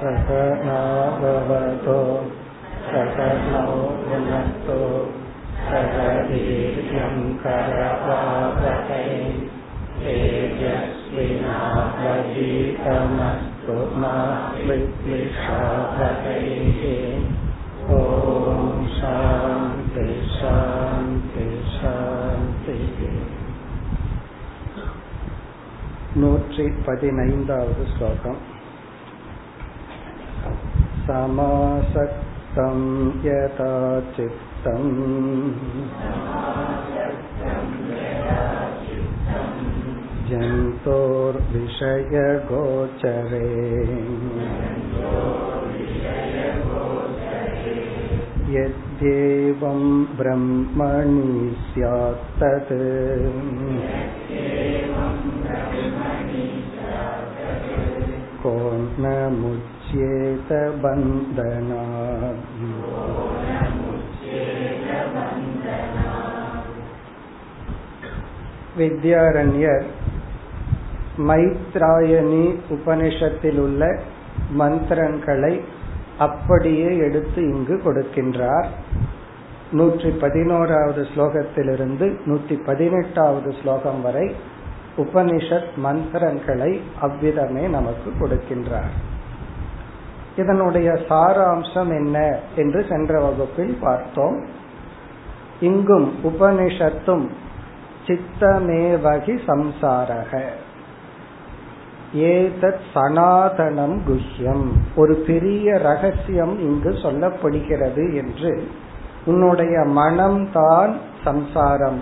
सकनाववतो सकनो भुनक्तो सह वीर्यं करवावहै तेजस्विनावधीतमस्तु मा विद्विषावहैः ॐ शान्ति शान्ति शान्तिः நூற்றி பதினைந்தாவது ஸ்லோகம் समासक्तं यथा चित्तम् जन्तोर्विषयगोचरे यद्येवं ब्रह्मणि स्यात् तत् को न मुच्येत बन्धनात् வித்யாரண்யர் மைத்ராயணி உபனிஷத்தில் உள்ள மந்திரங்களை அப்படியே எடுத்து இங்கு கொடுக்கின்றார் நூற்றி பதினோராவது ஸ்லோகத்திலிருந்து நூற்றி பதினெட்டாவது ஸ்லோகம் வரை உபனிஷத் மந்திரங்களை அவ்விதமே நமக்கு கொடுக்கின்றார் இதனுடைய சாராம்சம் என்ன என்று சென்ற வகுப்பில் பார்த்தோம். இங்கும் உபனிஷத்தும் சித்தமேவகி சம்சாரக. ஏதத் சனாதனம் குஹ்யம். ஒரு பெரிய ரகசியம் இங்கு சொல்லப்படுகிறது என்று உன்னுடைய மனம்தான் சம்சாரம்.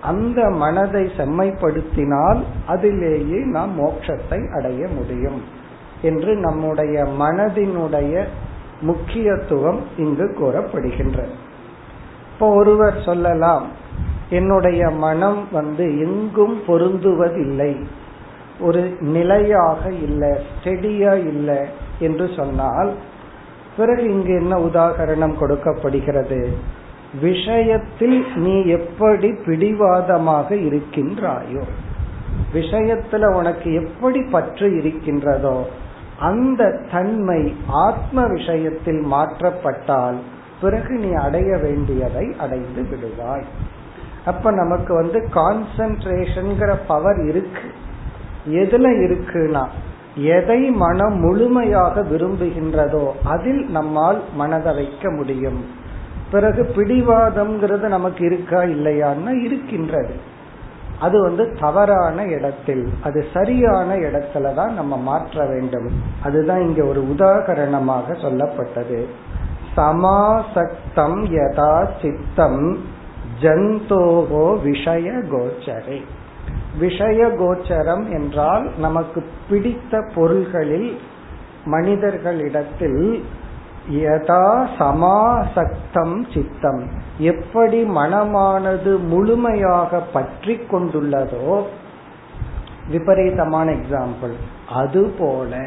அந்த மனதை செம்மைப்படுத்தினால் அதிலேயே நாம் மோட்சத்தை அடைய முடியும். என்று நம்முடைய மனதினுடைய முக்கியத்துவம் இங்கு கூறப்படுகின்றது இப்போ ஒருவர் சொல்லலாம் என்னுடைய மனம் வந்து எங்கும் பொருந்துவதில்லை ஒரு நிலையாக இல்லை ஸ்டெடியா இல்லை என்று சொன்னால் பிறகு இங்கு என்ன உதாகரணம் கொடுக்கப்படுகிறது? விஷயத்தில் நீ எப்படி பிடிவாதமாக இருக்கின்றாயோ விஷயத்துல உனக்கு எப்படி பற்று இருக்கின்றதோ அந்த தன்மை ஆத்ம விஷயத்தில் மாற்றப்பட்டால் பிறகு நீ அடைய வேண்டியதை அடைந்து விடுவாய். அப்ப நமக்கு வந்து கான்சன்ட்ரேஷன்கிற பவர் இருக்கு. எதுல இருக்குன்னா எதை மனம் முழுமையாக விரும்புகின்றதோ அதில் நம்மால் மனதை வைக்க முடியும். பிறகு பிடிவாதம்ங்கிறது நமக்கு இருக்கா இல்லையான்னா இருக்கின்றது. அது வந்து தவறான இடத்தில் அது சரியான இடத்துல தான் நம்ம மாற்ற வேண்டும். அதுதான் இங்க ஒரு உதாகரணமாக சொல்லப்பட்டது. சமாசக்தம் யதா சித்தம் ஜந்தோகோ விஷய கோச்சரே. விஷய கோச்சரம் என்றால் நமக்கு பிடித்த பொருள்களில் மனிதர்களிடத்தில் யதா சமாசக்தம் சித்தம். எப்படி மனமானது முழுமையாக பற்றி கொண்டுள்ளதோ விபரீதமான எக்ஸாம்பிள் அதுபோல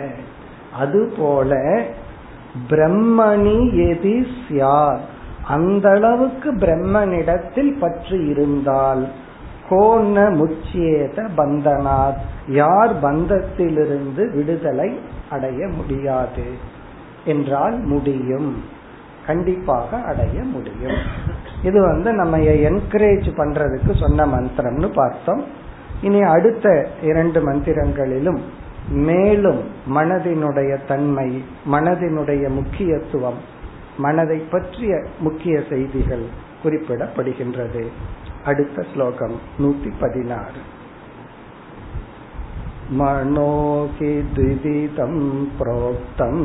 அதுபோல பிரம்மணி எதி சியார் அந்த அளவுக்கு பிரம்மனிடத்தில் பற்று இருந்தால் கோண முச்சியேத பந்தனாத். யார் பந்தத்திலிருந்து விடுதலை அடைய முடியாது. என்றால் முடியும். கண்டிப்பாக அடைய முடியும். இது வந்து நம்ம என்கரேஜ் பண்றதுக்கு சொன்ன மந்திரம்னு பார்த்தோம். இனி அடுத்த இரண்டு மந்திரங்களிலும் மேலும் மனதினுடைய தன்மை மனதினுடைய முக்கியத்துவம் மனதை பற்றிய முக்கிய செய்திகள் குறிப்பிடப்படுகின்றது. அடுத்த ஸ்லோகம் நூத்தி பதினாறு. मनोहि द्विविधं प्रोक्तम्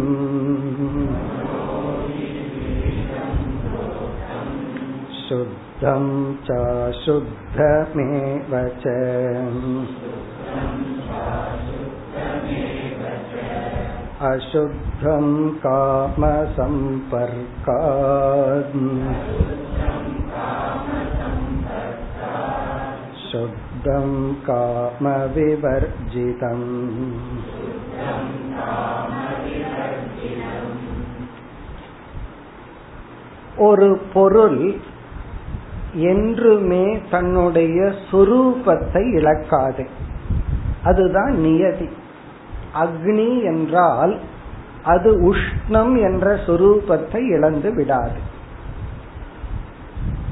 शुद्धं चाशुद्धमेव च अशुद्धं कामसम्पर्कात् शुद्धं कामविवर्जितम् ஒரு பொருள் என்றுமே தன்னுடைய சுரூபத்தை இழக்காது அதுதான் நியதி அக்னி என்றால் அது உஷ்ணம் என்ற சொரூபத்தை இழந்து விடாது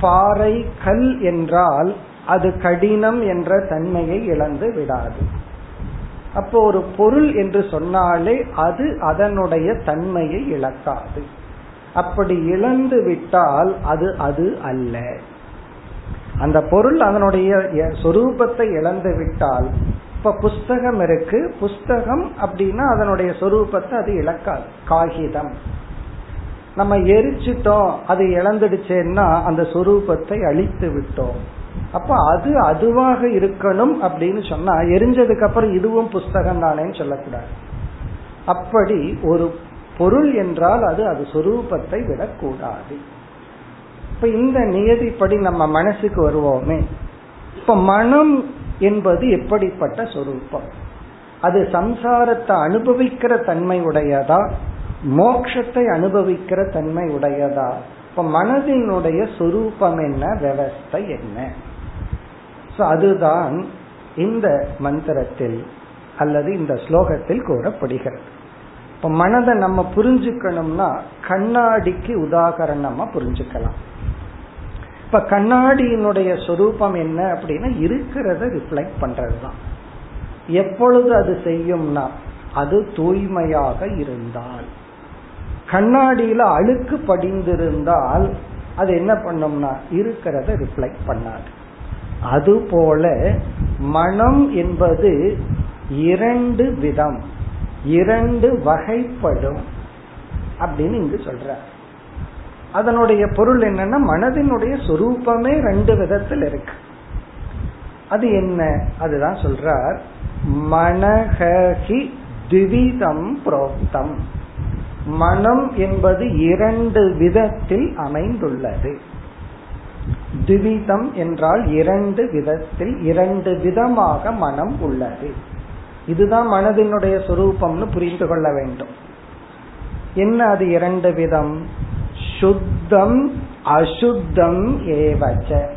பாறை கல் என்றால் அது கடினம் என்ற தன்மையை இழந்து விடாது. அப்போ ஒரு பொருள் என்று சொன்னாலே அது அதனுடைய தன்மையை இழக்காது. அப்படி இழந்து விட்டால் அது அது அல்ல. அந்த பொருள் அதனுடைய சொரூபத்தை இழந்து விட்டால் இப்ப புஸ்தகம் இருக்கு. புஸ்தகம் அப்படின்னா அதனுடைய சொரூபத்தை அது இழக்காது. காகிதம். நம்ம எரிச்சிட்டோம் அது இழந்துடுச்சேன்னா அந்த சொரூபத்தை அழித்து விட்டோம். அப்ப அது அதுவாக இருக்கணும் அப்படின்னு சொன்னா எரிஞ்சதுக்கு அப்புறம் இதுவும் புஸ்தகம் தானேன்னு சொல்லக்கூடாது. அப்படி ஒரு பொருள் என்றால் அது அது சொரூபத்தை விடக்கூடாது. இப்ப இந்த நியதிப்படி நம்ம மனசுக்கு வருவோமே. இப்ப மனம் என்பது எப்படிப்பட்ட சொரூபம்? அது சம்சாரத்தை அனுபவிக்கிற தன்மை உடையதா? மோக்ஷத்தை அனுபவிக்கிற தன்மை உடையதா? இப்ப மனதினுடைய சொரூபம் என்ன? விவஸ்தை என்ன? அதுதான் இந்த மந்திரத்தில் அல்லது இந்த ஸ்லோகத்தில் கூறப்படுகிறது. இப்ப மனதை நம்ம புரிஞ்சுக்கணும்னா கண்ணாடிக்கு உதாகரணமா புரிஞ்சுக்கலாம். இப்ப கண்ணாடியினுடைய சொரூபம் என்ன அப்படின்னா இருக்கிறத ரிஃப்ளெக்ட் பண்றதுதான். எப்பொழுது அது செய்யும்னா அது தூய்மையாக இருந்தால். கண்ணாடியில அழுக்கு படிந்திருந்தால் அது என்ன பண்ணும்னா இருக்கிறத ரிஃப்ளெக்ட் பண்ணாது. அதுபோல மனம் என்பது இரண்டு விதம் இரண்டு வகைப்படும் அப்படின்னு இங்கு சொல்ற. அதனுடைய பொருள் என்னன்னா மனதினுடைய சொரூபமே ரெண்டு விதத்தில் இருக்கு. அது என்ன? அதுதான் சொல்றார் மனகி திவிதம் புரோக்தம். மனம் என்பது இரண்டு விதத்தில் அமைந்துள்ளது. திவிதம் என்றால் இரண்டு விதத்தில் இரண்டு விதமாக மனம் உள்ளது. இதுதான் மனதினுடைய சொரூபம்னு புரிந்து கொள்ள வேண்டும். என்ன அது இரண்டு விதம்? சுத்தம் அசுத்தம் ஏவச்ச.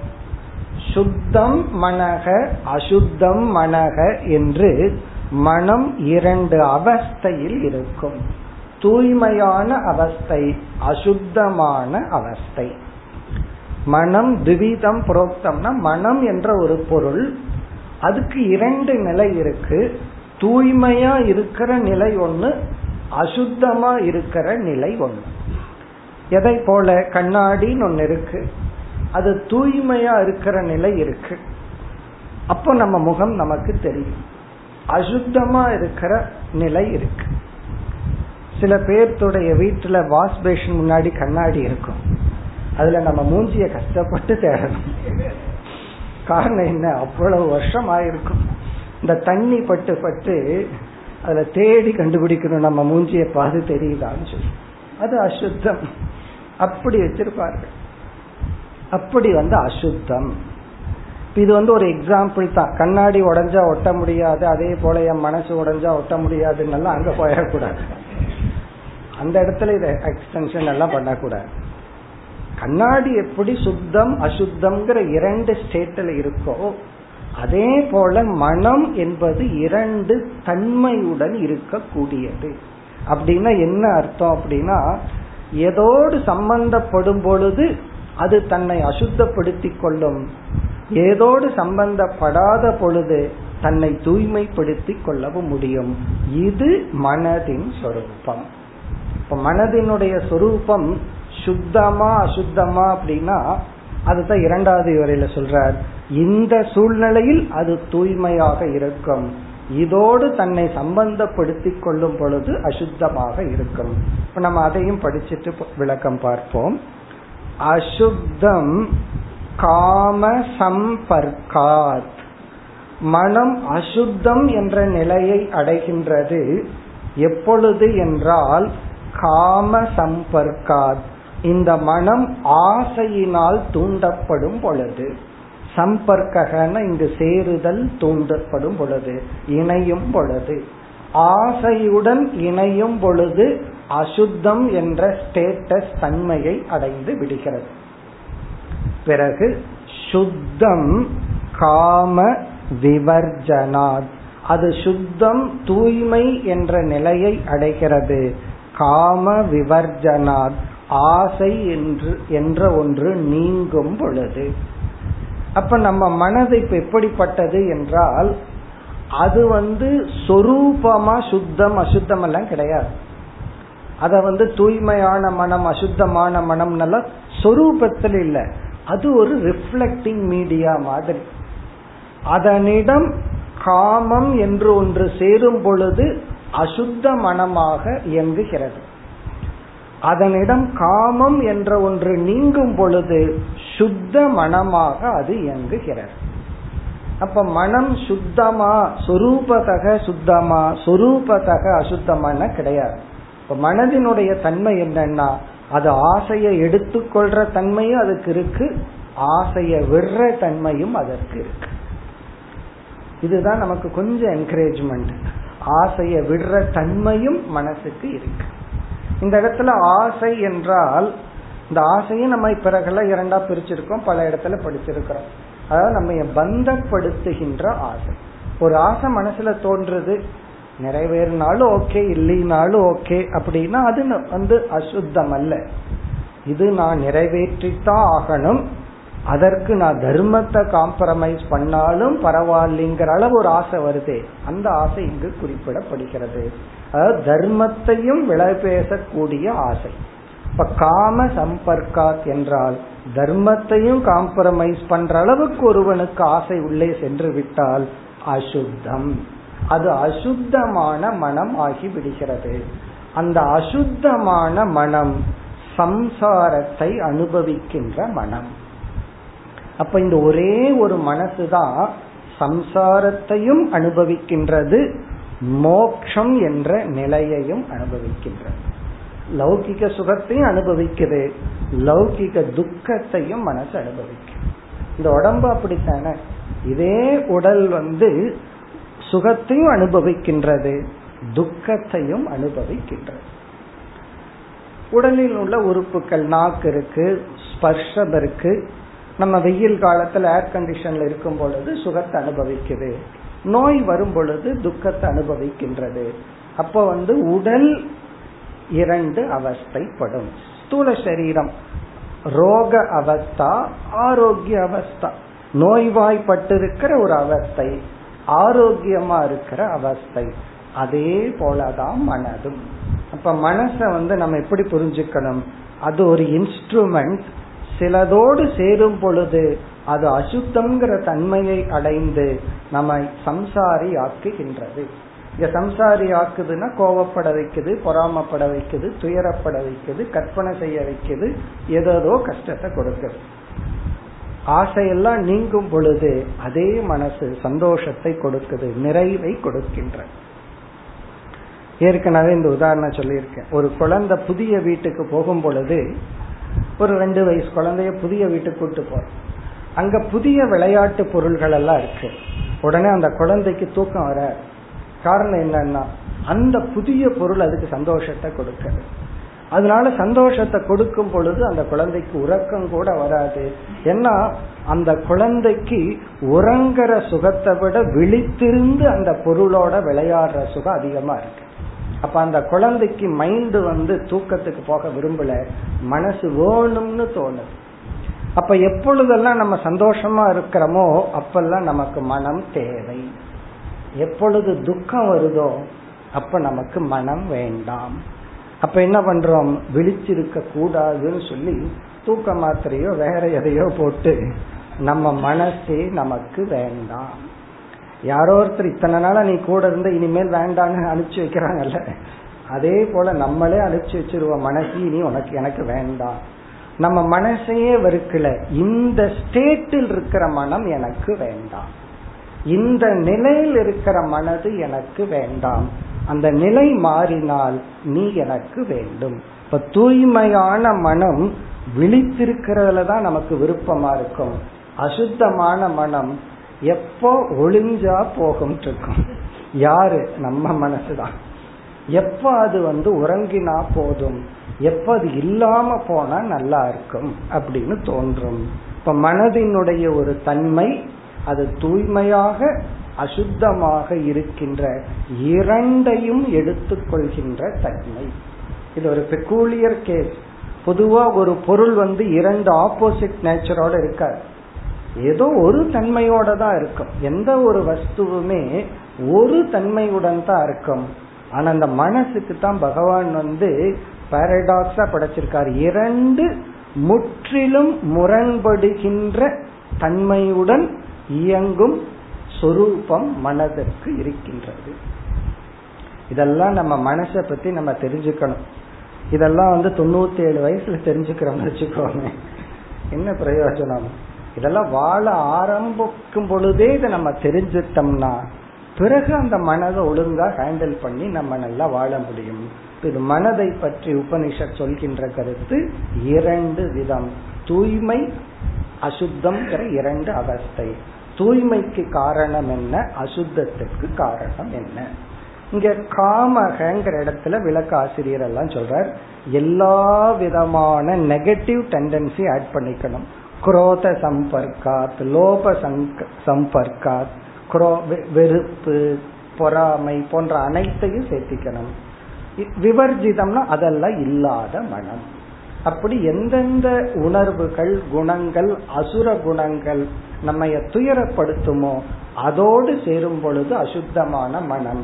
சுத்தம் மனக அசுத்தம் மனக என்று மனம் இரண்டு அவஸ்தையில் இருக்கும். தூய்மையான அவஸ்தை அசுத்தமான அவஸ்தை. மனம் திவிதம் புரோக்தம்னா மனம் என்ற ஒரு பொருள். அதுக்கு இரண்டு நிலை இருக்கு. தூய்மையா இருக்கிற நிலை ஒன்று அசுத்தமா இருக்கிற நிலை ஒன்று எதை போல? கண்ணாடின்னு ஒன்று இருக்கு. அது தூய்மையா இருக்கிற நிலை இருக்கு. அப்போ நம்ம முகம் நமக்கு தெரியும். அசுத்தமா இருக்கிற நிலை இருக்கு. சில பேர்த்துடைய வீட்டுல வாஷ் பேஷன் முன்னாடி கண்ணாடி இருக்கும். அதுல நம்ம மூஞ்சிய கஷ்டப்பட்டு தேடணும். காரணம் என்ன? அவ்வளவு வருஷம் ஆயிருக்கும் இந்த தண்ணி பட்டு பட்டு அதுல தேடி கண்டுபிடிக்கணும் நம்ம மூஞ்சிய பார்த்து தெரியுதான்னு சொல்லி. அது அசுத்தம். அப்படி வச்சிருப்பார்கள். அப்படி வந்து அசுத்தம். இது வந்து ஒரு எக்ஸாம்பிள் தான். கண்ணாடி உடஞ்சா ஒட்ட முடியாது அதே போல என் மனசு உடஞ்சா ஒட்ட முடியாதுன்னு அங்க போயிடக்கூடாது. அந்த இடத்துல இதை எக்ஸ்டென்ஷன் எல்லாம் பண்ணக்கூடாது. கண்ணாடி எப்படி சுத்தம் அசுத்தம்ங்கிற இரண்டு ஸ்டேட்ல இருக்கோ அதே போல மனம் என்பது இரண்டு தன்மையுடன் இருக்கக்கூடியது. அப்படின்னா என்ன அர்த்தம் அப்படின்னா ஏதோடு சம்பந்தப்படும் பொழுது அது தன்னை அசுத்தப்படுத்திக் கொள்ளும். ஏதோடு சம்பந்தப்படாத பொழுது தன்னை தூய்மைப்படுத்திக் கொள்ளவும் முடியும். இது மனதின் சொரூபம். இப்ப மனதினுடைய சொரூபம் சுத்தமா அசுத்தமா அப்படின்னா அதுதான் இரண்டாவது வரையில சொல்றார். இந்த சூழ்நிலையில் அது தூய்மையாக இருக்கும். இதோடு தன்னை சம்பந்தப்படுத்திக் கொள்ளும் பொழுது அசுத்தமாக இருக்கும். இப்ப நம்ம அதையும் படிச்சுட்டு விளக்கம் பார்ப்போம். அசுத்தம் காம சம்பர்காத் மனம் அசுத்தம் என்ற நிலையை அடைகின்றது. எப்பொழுது என்றால் காம சம்பர்காத் இந்த மனம் ஆசையினால் தூண்டப்படும் பொழுது சம்பர்க்கன இங்கு சேருதல் தூண்டப்படும் பொழுது இணையும் பொழுது. ஆசையுடன் இணையும் பொழுது அசுத்தம் என்ற ஸ்டேட்டஸ் தன்மையை அடைந்து விடுகிறது. பிறகு சுத்தம் காம விவர்ஜனாத். அது சுத்தம் தூய்மை என்ற நிலையை அடைகிறது. காம விவர்ஜனாத். ஆசை என்று என்ற ஒன்று நீங்கும் பொழுது. அப்ப நம்ம மனது இப்ப எப்படிப்பட்டது என்றால் அது வந்து சொரூபமா சுத்தம் அசுத்தம் எல்லாம் கிடையாது. அத வந்து தூய்மையான மனம் அசுத்தமான மனம் சொரூபத்தில் இல்ல. அது ஒரு ரிஃப்ளெக்டிங் மீடியா மாதிரி. அதனிடம் காமம் என்று ஒன்று சேரும் பொழுது அசுத்த மனமாக இயங்குகிறது. அதனிடம் காமம் என்ற ஒன்று நீங்கும் பொழுது சுத்த மனமாக அது இயங்குகிறது. அப்ப மனம் சுத்தமா சொரூபதக சுத்தமா சொரூபதக அசுத்தமான கிடையாது. இப்ப மனதினுடைய தன்மை என்னன்னா அது ஆசையை எடுத்துக்கொள்ற தன்மையும் அதுக்கு இருக்கு ஆசைய விடுற தன்மையும் அதற்கு இருக்கு. இதுதான் நமக்கு கொஞ்சம் என்கரேஜ்மெண்ட் ஆசைய விடுற தன்மையும் மனசுக்கு இருக்கு. இந்த இடத்துல ஆசை என்றால் இந்த ஆசையும் நம்ம பிறகுல இரண்டா பிரிச்சிருக்கோம் பல இடத்துல படிச்சிருக்கிறோம். அதாவது நம்ம பந்தப்படுத்துகின்ற ஆசை. ஒரு ஆசை மனசுல தோன்றுறது நிறைவேறினாலும் ஓகே இல்லைனாலும் ஓகே அப்படின்னா அது வந்து அசுத்தம் அல்ல இது நான் நிறைவேற்றித்தான் ஆகணும். அதற்கு நான் தர்மத்தை காம்ப்ரமைஸ் பண்ணாலும் பரவாயில்லைங்கிற அளவு ஒரு ஆசை வருதே. அந்த ஆசை இங்கு குறிப்பிடப்படுகிறது. அதாவது தர்மத்தையும் விலை பேசக்கூடிய ஆசை. இப்ப காம சம்பர்க்காத் என்றால் தர்மத்தையும் காம்ப்ரமைஸ் பண்ற அளவுக்கு ஒருவனுக்கு ஆசை உள்ளே சென்று விட்டால் அசுத்தம். அது அசுத்தமான மனம் ஆகி விடுகிறது. அந்த அசுத்தமான மனம் சம்சாரத்தை அனுபவிக்கின்ற மனம். அப்ப இந்த ஒரே ஒரு மனசுதான் சம்சாரத்தையும் அனுபவிக்கின்றது மோக்ஷம் என்ற நிலையையும் அனுபவிக்கின்றது. லௌகிக சுகத்தையும் அனுபவிக்குது லௌகிக துக்கத்தையும் மனசு அனுபவிக்கும் இந்த உடம்பு அப்படித்தானே? இதே உடல் வந்து சுகத்தையும் அனுபவிக்கின்றது துக்கத்தையும் அனுபவிக்கின்றது. உடலில் உள்ள உறுப்புகள் நாக்கு இருக்கு ஸ்பர்ஷம் இருக்கு நம்ம வெயில் காலத்துல ஏர் கண்டிஷன்ல இருக்கும் பொழுது சுகத்தை அனுபவிக்குது. நோய் வரும் பொழுது துக்கத்தை அனுபவிக்கின்றது. அப்ப வந்து உடல் இரண்டு அவஸ்தைப்படும். ஸ்தூல சரீரம் ரோக அவஸ்தா ஆரோக்கிய அவஸ்தா. நோய்வாய்ப்பட்டிருக்கிற ஒரு அவஸ்தை ஆரோக்கியமா இருக்கிற அவஸ்தை. அதே போலதான் மனதும். அப்ப மனச வந்து நம்ம எப்படி புரிஞ்சுக்கணும்? அது ஒரு இன்ஸ்ட்ருமெண்ட் சிலதோடு சேரும் பொழுது அது அசுத்தம்ங்கிற தன்மையை அடைந்து நம்ம சம்சாரி ஆக்குகின்றது இங்க சம்சாரி ஆக்குதுன்னா கோவப்பட வைக்குது பொறாமப்பட வைக்குது துயரப்பட வைக்குது கற்பனை செய்ய வைக்குது ஏதோ கஷ்டத்தை கொடுக்குது. ஆசையெல்லாம் நீங்கும் பொழுது அதே மனசு சந்தோஷத்தை கொடுக்குது நிறைவை கொடுக்கின்ற. ஏற்கனவே இந்த உதாரணம் சொல்லியிருக்கேன். ஒரு குழந்தை புதிய வீட்டுக்கு போகும் பொழுது ஒரு ரெண்டு வயசு குழந்தைய புதிய வீட்டுக்கு கூட்டு போறோம் அங்க புதிய விளையாட்டு பொருள்கள் எல்லாம் இருக்கு. உடனே அந்த குழந்தைக்கு தூக்கம் வர. காரணம் என்னன்னா அந்த புதிய பொருள் அதுக்கு சந்தோஷத்தை கொடுக்குது அதனால சந்தோஷத்தை கொடுக்கும் பொழுது அந்த குழந்தைக்கு உறக்கம் கூட வராது. ஏன்னா அந்த குழந்தைக்கு உறங்குற சுகத்தை விட விழித்திருந்து அந்த பொருளோட விளையாடுற சுகம் அதிகமா இருக்கு. அப்ப அந்த குழந்தைக்கு மைண்ட் வந்து தூக்கத்துக்கு போக விரும்பல மனசு வேணும்னு தோணுது. அப்ப எப்பொழுதெல்லாம் நம்ம சந்தோஷமா இருக்கிறோமோ அப்பெல்லாம் நமக்கு மனம் தேவை. எப்பொழுது துக்கம் வருதோ அப்ப நமக்கு மனம் வேண்டாம். அப்ப என்ன பண்றோம்? விழிச்சிருக்க கூடாதுன்னு சொல்லி தூக்க மாத்திரையோ வேற எதையோ போட்டு நம்ம மனசே நமக்கு வேண்டாம். யாரோ ஒருத்தர் இத்தனை நாளா நீ கூட இருந்த இனிமேல் வேண்டான்னு அனுப்பிச்சு வைக்கிறாங்கல்ல? அதே போல நம்மளே அனுப்பிச்சு வச்சிருவோம். மனசு நீ உனக்கு எனக்கு வேண்டாம். நம்ம மனசையே வெறுக்கல. இந்த ஸ்டேட்டில் இருக்கிற மனம் எனக்கு வேண்டாம். இந்த நிலையில் இருக்கிற மனது எனக்கு வேண்டாம். அந்த நிலை மாறினால் நீ எனக்கு வேண்டும். இப்ப தூய்மையான மனம் விழித்திருக்கிறதுல தான் நமக்கு விருப்பமா இருக்கும். அசுத்தமான மனம் எப்போ ஒளிஞ்சா போகும் இருக்கும் யாரு? நம்ம மனசுதான். எப்ப அது வந்து உறங்கினா போதும்? எப்ப அது இல்லாம போனா நல்லா இருக்கும் அப்படின்னு தோன்றும். இப்ப மனதினுடைய ஒரு தன்மை அது தூய்மையாக அசுத்தமாக இருக்கின்ற இரண்டையும் எடுத்துக்கொள்கின்ற தன்மை. இது ஒரு பெக்கூலியர் கேஸ் பொதுவா ஒரு பொருள் வந்து இரண்டு ஆப்போசிட் நேச்சரோட இருக்காது. ஏதோ ஒரு தன்மையோட தான் இருக்கும். எந்த ஒரு வஸ்துவுமே ஒரு தன்மையுடன் தான் இருக்கும். ஆனா அந்த மனசுக்கு தான் பகவான் வந்து பாரடாக்ஸா படைச்சிருக்காரு. இரண்டு முற்றிலும் முரண்படுகின்ற தன்மையுடன் இயங்கும் சொரூபம் மனதிற்கு இருக்கின்றது. இதெல்லாம் நம்ம மனசை பத்தி நம்ம தெரிஞ்சுக்கணும். இதெல்லாம் வந்து தொண்ணூத்தி ஏழு வயசுல தெரிஞ்சுக்கிறோம்னு வச்சுக்கோங்க என்ன பிரயோஜனம்? இதெல்லாம் வாழ ஆரம்பிக்கும் பொழுதே இதை நம்ம தெரிஞ்சிட்டோம்னா பிறகு அந்த மனதை ஒழுங்கா ஹேண்டில் பண்ணி நம்ம நல்லா வாழ முடியும். இது மனதை பற்றி உபனிஷத் சொல்கின்ற கருத்து இரண்டு விதம். தூய்மை அசுத்தம்ங்கிற இரண்டு அவஸ்தை. தூய்மைக்கு காரணம் என்ன? அசுத்தத்துக்கு காரணம் என்ன? இங்க காமகங்கிற இடத்துல விளக்க ஆசிரியர் எல்லாம் சொல்றார் எல்லா விதமான நெகட்டிவ் டெண்டன்சி ஆட் பண்ணிக்கணும். குரோத சம்பர்க்காத் லோப சம்பர்க்காத் குரோ வெறுப்பு பொறாமை போன்ற அனைத்தையும் சேர்த்திக்கணும். விவர்ஜிதம்னா அதெல்லாம் இல்லாத மனம். அப்படி எந்தெந்த உணர்வுகள் குணங்கள் அசுர குணங்கள் நம்ம துயரப்படுத்துமோ அதோடு சேரும் பொழுது அசுத்தமான மனம்.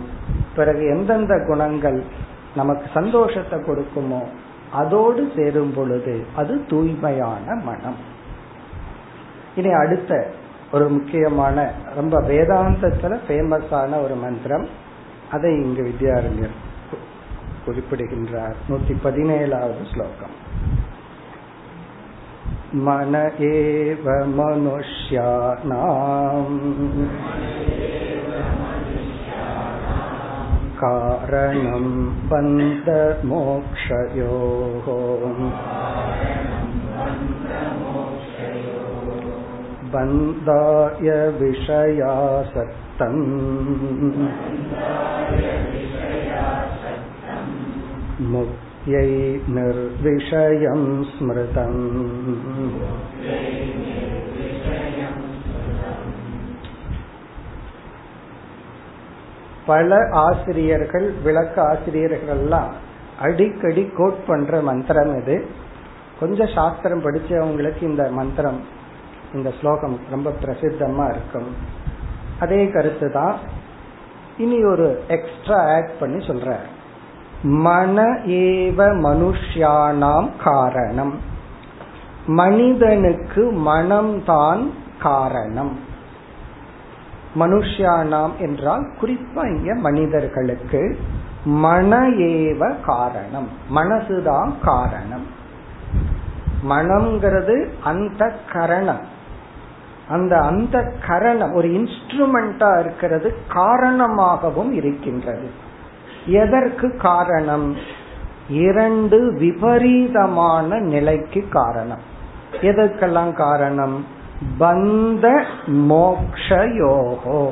பிறகு எந்தெந்த குணங்கள் நமக்கு சந்தோஷத்தை கொடுக்குமோ அதோடு சேரும் பொழுது அது தூய்மையான மனம். இனி அடுத்த ஒரு முக்கியமான ரொம்ப வேதாந்தத்துல ஃபேமஸான ஒரு மந்திரம் அதை இங்கு வித்யாரண்யர் குறிப்பிடுகின்றார் நூத்தி பதினேழாவது ஸ்லோகம் मन एव मनुष्याणाम् कारणं बन्धमोक्षयोः बन्धाय विषयासक्तम् मुक्त्यै निर्विषयं स्मृतम् பல ஆசிரியர்கள் விளக்க ஆசிரியர்கள் எல்லாம் அடிக்கடி கோட் பண்ற மந்திரம் இது கொஞ்சம் சாஸ்திரம் படிச்சவங்களுக்கு இந்த மந்திரம் இந்த ஸ்லோகம் ரொம்ப பிரசித்தமா இருக்கும். அதே கருத்து தான் இனி ஒரு எக்ஸ்ட்ரா ஆட் பண்ணி சொல்ற மன ஏவ மனுஷியானாம் காரணம். மனிதனுக்கு மனம்தான் காரணம். மனுஷியானாம் என்றால் குறிப்பா இங்க மனிதர்களுக்கு மன ஏவ காரணம். மனசுதான் காரணம். மனம்ங்கிறது அந்த கரணம். அந்த அந்த கரணம் ஒரு இன்ஸ்ட்ருமெண்டா இருக்கிறது காரணமாகவும் இருக்கின்றது. எதற்கு காரணம்? இரண்டு விபரீதமான நிலைக்கு காரணம். எதற்கெல்லாம் காரணம்? பந்த மோக்ஷயோகோ.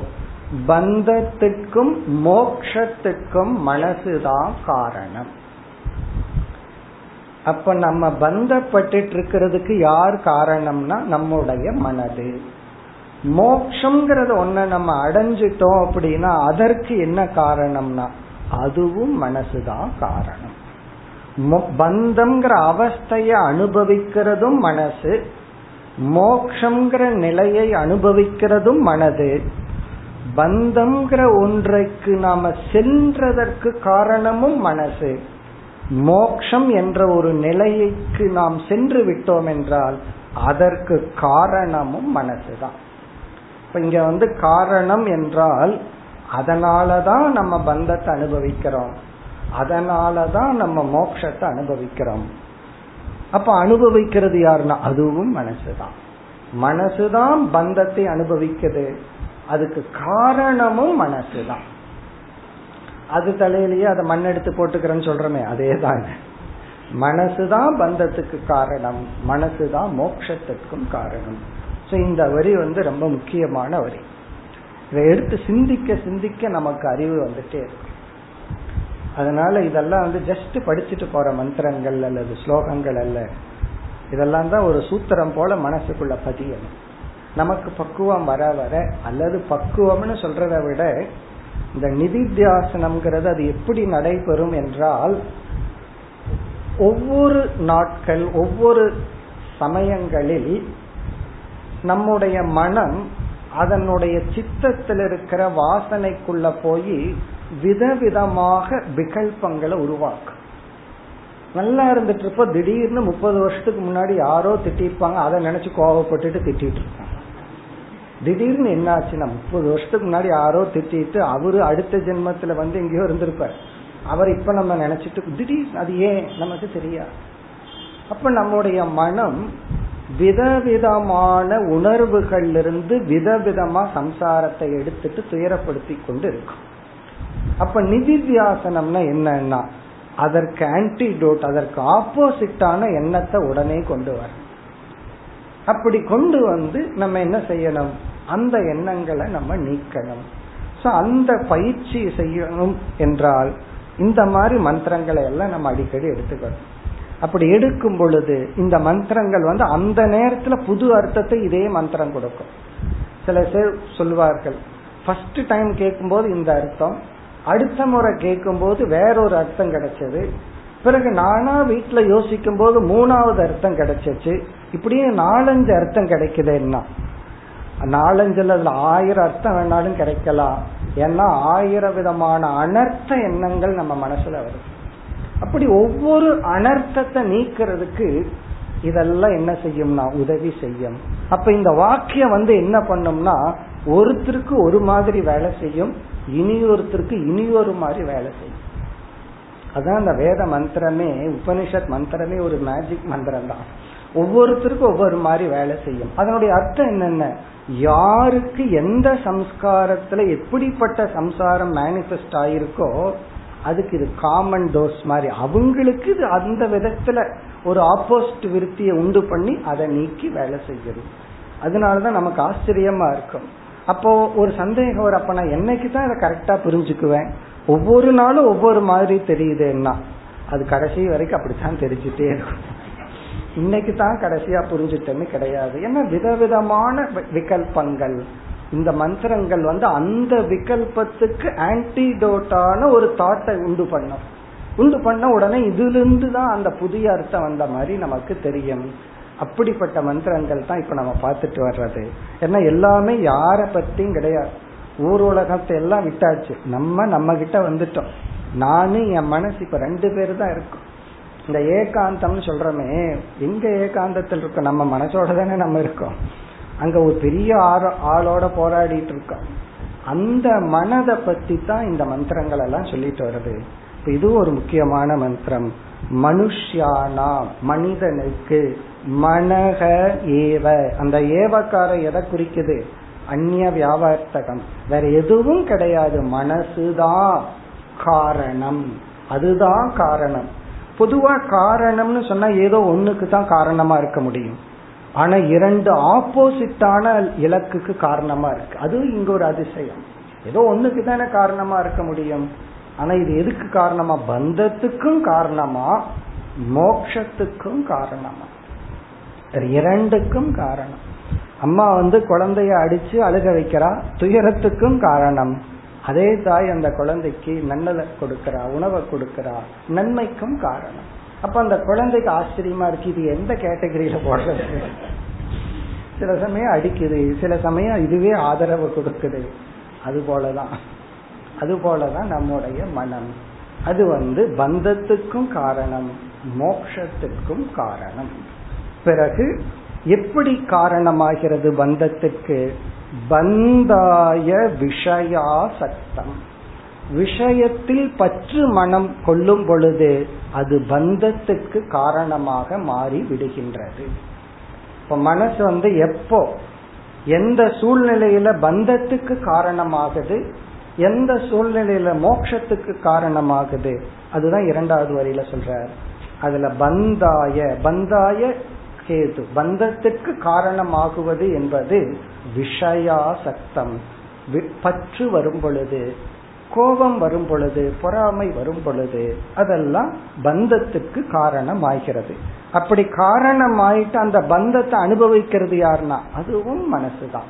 பந்தத்துக்கும் மோக்ஷத்துக்கும் மனசுதான் காரணம். அப்ப நம்ம பந்தப்பட்டு இருக்கிறதுக்கு யார் காரணம்னா நம்முடைய மனது. மோக்ஷங்கிறத ஒன்ன நம்ம அடைஞ்சிட்டோம் அப்படின்னா அதற்கு என்ன காரணம்னா அதுவும் மனசுதான் காரணம். பந்தம்ங்கிற அவஸ்தைய அனுபவிக்கிறதும் மனசு மோக்ஷங்கிற நிலையை அனுபவிக்கிறதும் மனது. பந்தம்ங்கிற ஒன்றைக்கு நாம சென்றதற்கு காரணமும் மனசு. மோக்ஷம் என்ற ஒரு நிலைக்கு நாம் சென்று விட்டோம் என்றால் அதற்கு காரணமும் மனசுதான். இப்ப இங்க வந்து காரணம் என்றால் அதனாலதான் நம்ம பந்தத்தை அனுபவிக்கிறோம். அதனாலதான் நம்ம மோக்ஷத்தை அனுபவிக்கிறோம். அப்ப அனுபவிக்கிறது யாருன்னா அதுவும் மனசுதான். மனசுதான் பந்தத்தை அனுபவிக்குது. அதுக்கு காரணமும் மனசுதான். அது தலையிலேயே அதை மண் எடுத்து போட்டுக்கிறேன்னு சொல்றமே அதே தாங்க மனசுதான் பந்தத்துக்கு காரணம். மனசுதான் மோட்சத்திற்கும் காரணம். சோ இந்த வரி வந்து ரொம்ப முக்கியமான வரி. இதை எடுத்து சிந்திக்க சிந்திக்க நமக்கு அறிவு வந்துட்டே இருக்கும் அதனால இதெல்லாம் வந்து ஜஸ்ட் படிச்சுட்டு போற மந்திரங்கள் அல்லது ஸ்லோகங்கள் அல்ல. இதெல்லாம் தான் ஒரு சூத்திரம் போல மனசுக்குள்ள பதியணும். நமக்கு பக்குவம் வர வர அல்லது பக்குவம்னு சொல்றதை விட இந்த நிதித்தியாசனம்ங்கிறது அது எப்படி நடைபெறும் என்றால் ஒவ்வொரு நாட்கள் ஒவ்வொரு சமயங்களில் நம்முடைய மனம் அதனுடைய சித்தத்தில் இருக்கிற வாசனைக்குள்ள போய் விதவிதமாக விகல்பங்களை உருவாக்கும். நல்லா இருந்துட்டு இருப்போம். திடீர்னு முப்பது வருஷத்துக்கு முன்னாடி யாரோ திட்டிருப்பாங்க. அதை நினைச்சு கோவப்பட்டுட்டு திட்டிட்டு இருப்பாங்க. திடீர்னு என்ன ஆச்சுன்னா முப்பது வருஷத்துக்கு முன்னாடி யாரோ திட்டிட்டு அவரு அடுத்த ஜென்மத்துல வந்து எங்கேயோ இருந்திருப்பார். அவர் இப்ப நம்ம நினைச்சிட்டு திடீர் அது ஏன்? நமக்கு தெரியாது. அப்ப நம்முடைய மனம் விதவிதமான உணர்வுகளிலிருந்து விதவிதமா சம்சாரத்தை எடுத்துட்டு துயரப்படுத்தி கொண்டு இருக்கும் அப்ப நிதித்தியாசனம்னா என்னன்னா அதற்கு ஆன்டிடோட் அதற்கு ஆப்போசிட்டான எண்ணத்தை உடனே கொண்டு வர அப்படி கொண்டு வந்து நம்ம என்ன செய்யணும்? அந்த எண்ணங்களை நம்ம நீக்கணும். ஸோ அந்த பயிற்சி செய்யணும் என்றால் இந்த மாதிரி மந்திரங்களை எல்லாம் நம்ம அடிக்கடி எடுத்துக்கணும். அப்படி எடுக்கும் பொழுது இந்த மந்திரங்கள் வந்து அந்த நேரத்துல புது அர்த்தத்தை இதே மந்திரம் கொடுக்கும். சில பேர் சொல்லுவார்கள் ஃபர்ஸ்ட் டைம் கேட்கும்போது இந்த அர்த்தம் அடுத்த முறை கேட்கும் போது வேறொரு அர்த்தம் கிடைச்சது. பிறகு நானா வீட்டுல யோசிக்கும் போது மூணாவது அர்த்தம் கிடைச்சிச்சு. இப்படியே நாலஞ்சு அர்த்தம் கிடைக்குதுன்னா நாலஞ்சுல அதுல ஆயிரம் அர்த்தம் வேணாலும் கிடைக்கலாம். ஏன்னா ஆயிரம் விதமான அனர்த்த எண்ணங்கள் நம்ம மனசுல வருது அப்படி ஒவ்வொரு அனர்த்தத்தை நீக்கிறதுக்கு இதெல்லாம் என்ன செய்யும்னா உதவி செய்யும். அப்ப இந்த வாக்கியம் வந்து என்ன பண்ணும்னா ஒருத்தருக்கு ஒரு மாதிரி வேலை செய்யும் இனி ஒருத்தருக்கு இனி ஒரு மாதிரி வேலை செய்யும். அதான் அந்த வேத மந்திரமே உபனிஷத் மந்திரமே ஒரு மேஜிக் மந்திரம் தான் ஒவ்வொருத்தருக்கும் ஒவ்வொரு மாதிரி வேலை செய்யும். அதனுடைய அர்த்தம் என்னென்ன? யாருக்கு எந்த சம்ஸ்காரத்துல எப்படிப்பட்ட சம்சாரம் மேனிஃபெஸ்ட் ஆயிருக்கோ அதுக்கு இது காமன் டோஸ் மாதிரி. அவங்களுக்கு இது அந்த விதத்துல ஒரு ஆப்போசிட் விருத்தியை உண்டு பண்ணி அதை நீக்கி வேலை செய்யுது. அதனாலதான் நமக்கு ஆச்சரியமா இருக்கும். அப்போ ஒரு சந்தேகம் ஒரு அப்ப நான் என்னைக்கு தான் அதை கரெக்டா புரிஞ்சுக்குவேன்? ஒவ்வொரு நாளும் ஒவ்வொரு மாதிரி தெரியுதுன்னா அது கடைசி வரைக்கும் அப்படித்தான் தெரிஞ்சுட்டே இருக்கும். இன்னைக்கு தான் கடைசியா புரிஞ்சுட்டேன்னு கிடையாது. ஏன்னா விதவிதமான விகல்பங்கள். இந்த மந்திரங்கள் வந்து அந்த விகல்பத்துக்கு ஆன்டிடோட்டான ஒரு தாட்டை உண்டு பண்ணும். உண்டு பண்ண உடனே இதிலிருந்து தான் அந்த புதிய அர்த்தம் வந்த மாதிரி நமக்கு தெரியும். அப்படிப்பட்ட மந்திரங்கள் தான் இப்ப நம்ம பார்த்துட்டு வர்றது. ஏன்னா எல்லாமே யார பத்தியும் கிடையாது. ஊர் உலகத்தை எல்லாம் விட்டாச்சு. நம்ம நம்ம கிட்ட வந்துட்டோம். நானும் என் மனசு இப்ப ரெண்டு பேர் தான் இருக்கும். இந்த ஏகாந்தம்னு சொல்றோமே எங்க ஏகாந்தத்தில் இருக்கோம் நம்ம மனசோட தானே நம்ம இருக்கோம். அங்க ஒரு பெரிய ஆளோட போராடிட்டு இருக்கோம். அந்த மனதை பத்தி தான் இந்த மந்திரங்கள் எல்லாம் சொல்லிட்டு வருது. இப்ப இது ஒரு முக்கியமான மந்திரம். மனுஷியானா மனிதனுக்கு மனக ஏவ. அந்த ஏவக்கார எதை குறிக்குது? அந்நிய வியாபார்த்தகம். வேற எதுவும் கிடையாது. மனசுதான் காரணம். அதுதான் காரணம். பொதுவா காரணம்னு சொன்னா ஏதோ ஒண்ணுக்கு தான் காரணமா இருக்க முடியும். ஆனா இரண்டு ஆப்போசிட்டான இலக்குக்கு காரணமா இருக்கு. அது இங்க ஒரு அதிசயம். ஏதோ ஒண்ணுக்கு தானே காரணமா இருக்க முடியும். ஆனா இது எதுக்கு காரணமா? பந்தத்துக்கும் காரணமா மோக்ஷத்துக்கும் காரணமா. இரண்டுக்கும் காரணம். அம்மா வந்து குழந்தைய அடிச்சு அழுக வைக்கிறா. துயரத்துக்கும் காரணம். அதே தாய் அந்த குழந்தைக்கு நன்னலை கொடுக்கிறா உணவை கொடுக்கிறா நன்மைக்கும் காரணம். அப்ப அந்த குழந்தைக்கு ஆச்சரியமா இருக்கு இது எந்த கேட்டகரியில போடுறது? சில சமயம் அடிக்குது சில சமயம் இதுவே ஆதரவு கொடுக்குது. அது போலதான். அது போலதான் நம்முடைய மனம். அது வந்து பந்தத்துக்கும் காரணம் மோக்ஷத்துக்கும் காரணம். பிறகு எப்படி காரணமாகிறது பந்தத்துக்கு பந்தாய விஷயா சத்தம் விஷயத்தில் பற்று மனம் கொள்ளும் பொழுது அது பந்தத்துக்கு காரணமாக மாறி விடுகின்றது. இப்ப மனசு வந்து எப்போ எந்த சூழ்நிலையில பந்தத்துக்கு காரணமாகுது எந்த சூழ்நிலையில மோட்சத்துக்கு காரணமாகுது அதுதான் இரண்டாவது வரியில சொல்றார். அதுல பந்தாய பந்தாய கேது பந்தத்துக்கு காரணமாகுவது என்பது விஷயா சத்தம் பற்று வரும் பொழுது கோபம் வரும் பொழுது பொறாமை வரும் பொழுது அதெல்லாம் பந்தத்துக்கு காரணம் ஆகிறது அப்படி காரணம் ஆயிட்டு அந்த பந்தத்தை அனுபவிக்கிறது யாருன்னா அதுவும் மனசுதான்.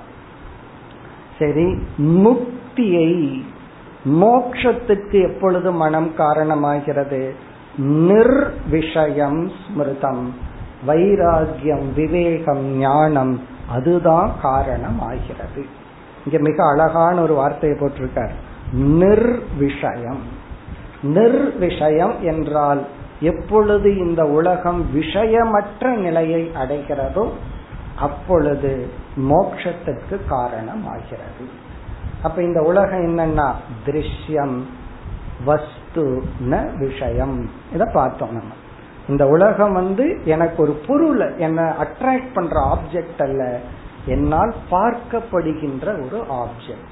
சரி முக்தியை மோக்ஷத்துக்கு எப்பொழுது மனம் காரணமாகிறது? நிர்விஷயம் ஸ்மிருதம். வைராகியம் விவேகம் ஞானம் அதுதான் காரணம் ஆகிறது இங்க மிக அழகான ஒரு வார்த்தையை போட்டிருக்கார். நிர்விஷயம். நிர்விஷயம் என்றால் எப்பொழுது இந்த உலகம் விஷயமற்ற நிலையை அடைகிறதோ அப்பொழுது மோட்சத்திற்கு காரணம் ஆகிறது அப்ப இந்த உலகம் என்னன்னா திருஷ்யம் வஸ்து ந விஷயம். இத பார்த்தோம் நம்ம. இந்த உலகம் வந்து எனக்கு ஒரு பொருள் என்ன அட்ராக்ட் பண்ற ஆப்ஜெக்ட் அல்ல. என்னால் பார்க்கப்படுகின்ற ஒரு object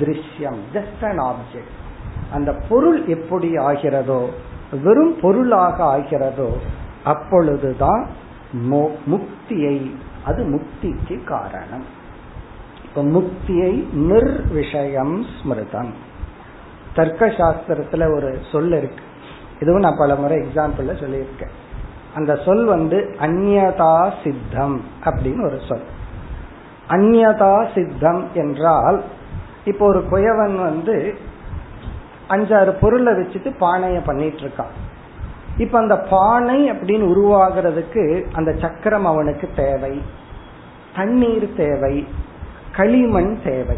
Drishyam just an object அந்த பொருள் எப்படி ஆகிறதோ வெறும் பொருளாக ஆகிறதோ அப்பொழுதுதான் முக்தியை அது முக்திக்கு காரணம். இப்ப முக்தியை நிர்விஷயம் ஸ்மிருதம். தர்க்க சாஸ்திரத்துல ஒரு சொல் இருக்கு. இதுவும் நான் பல முறை எக்ஸாம்பிள்ல சொல்லியிருக்கேன். அந்த சொல் வந்து அந்நதா சித்தம் அப்படின்னு ஒரு சொல். அந்யதா சித்தம் என்றால் இப்போ ஒரு குயவன் வந்து அஞ்சாறு பொருளை வச்சுட்டு பானைய பண்ணிட்டு இருக்கான். இப்ப அந்த பானை அப்படின்னு உருவாகிறதுக்கு அந்த சக்கரம் அவனுக்கு தேவை. தண்ணீர் தேவை. களிமண் தேவை.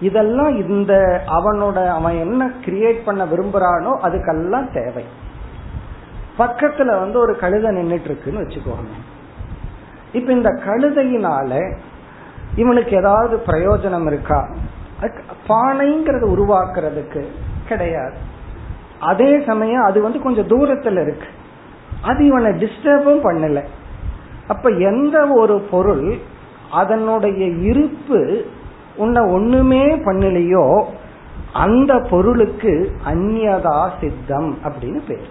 இதெல்லாம் இந்த அவனோட அவன் என்ன கிரியேட் பண்ண விரும்புறானோ அதுக்கெல்லாம் தேவை. பக்கத்துல வந்து ஒரு கழுதை நின்றுட்டு இருக்குன்னு வச்சுக்கோங்க. இப்ப இந்த கழுதையினால இவனுக்கு ஏதாவது பிரயோஜனம் இருக்கா? பானைங்கிறத உருவாக்குறதுக்கு கிடையாது. அதே சமயம் அது வந்து கொஞ்சம் தூரத்துல இருக்கு. அது இவனை டிஸ்டர்பும் பண்ணல. அப்ப எந்த ஒரு பொருள் அதனுடைய இருப்பு உன்னை ஒண்ணுமே பண்ணலையோ அந்த பொருளுக்கு அந்யதா சித்தம் அப்படின்னு பேர்.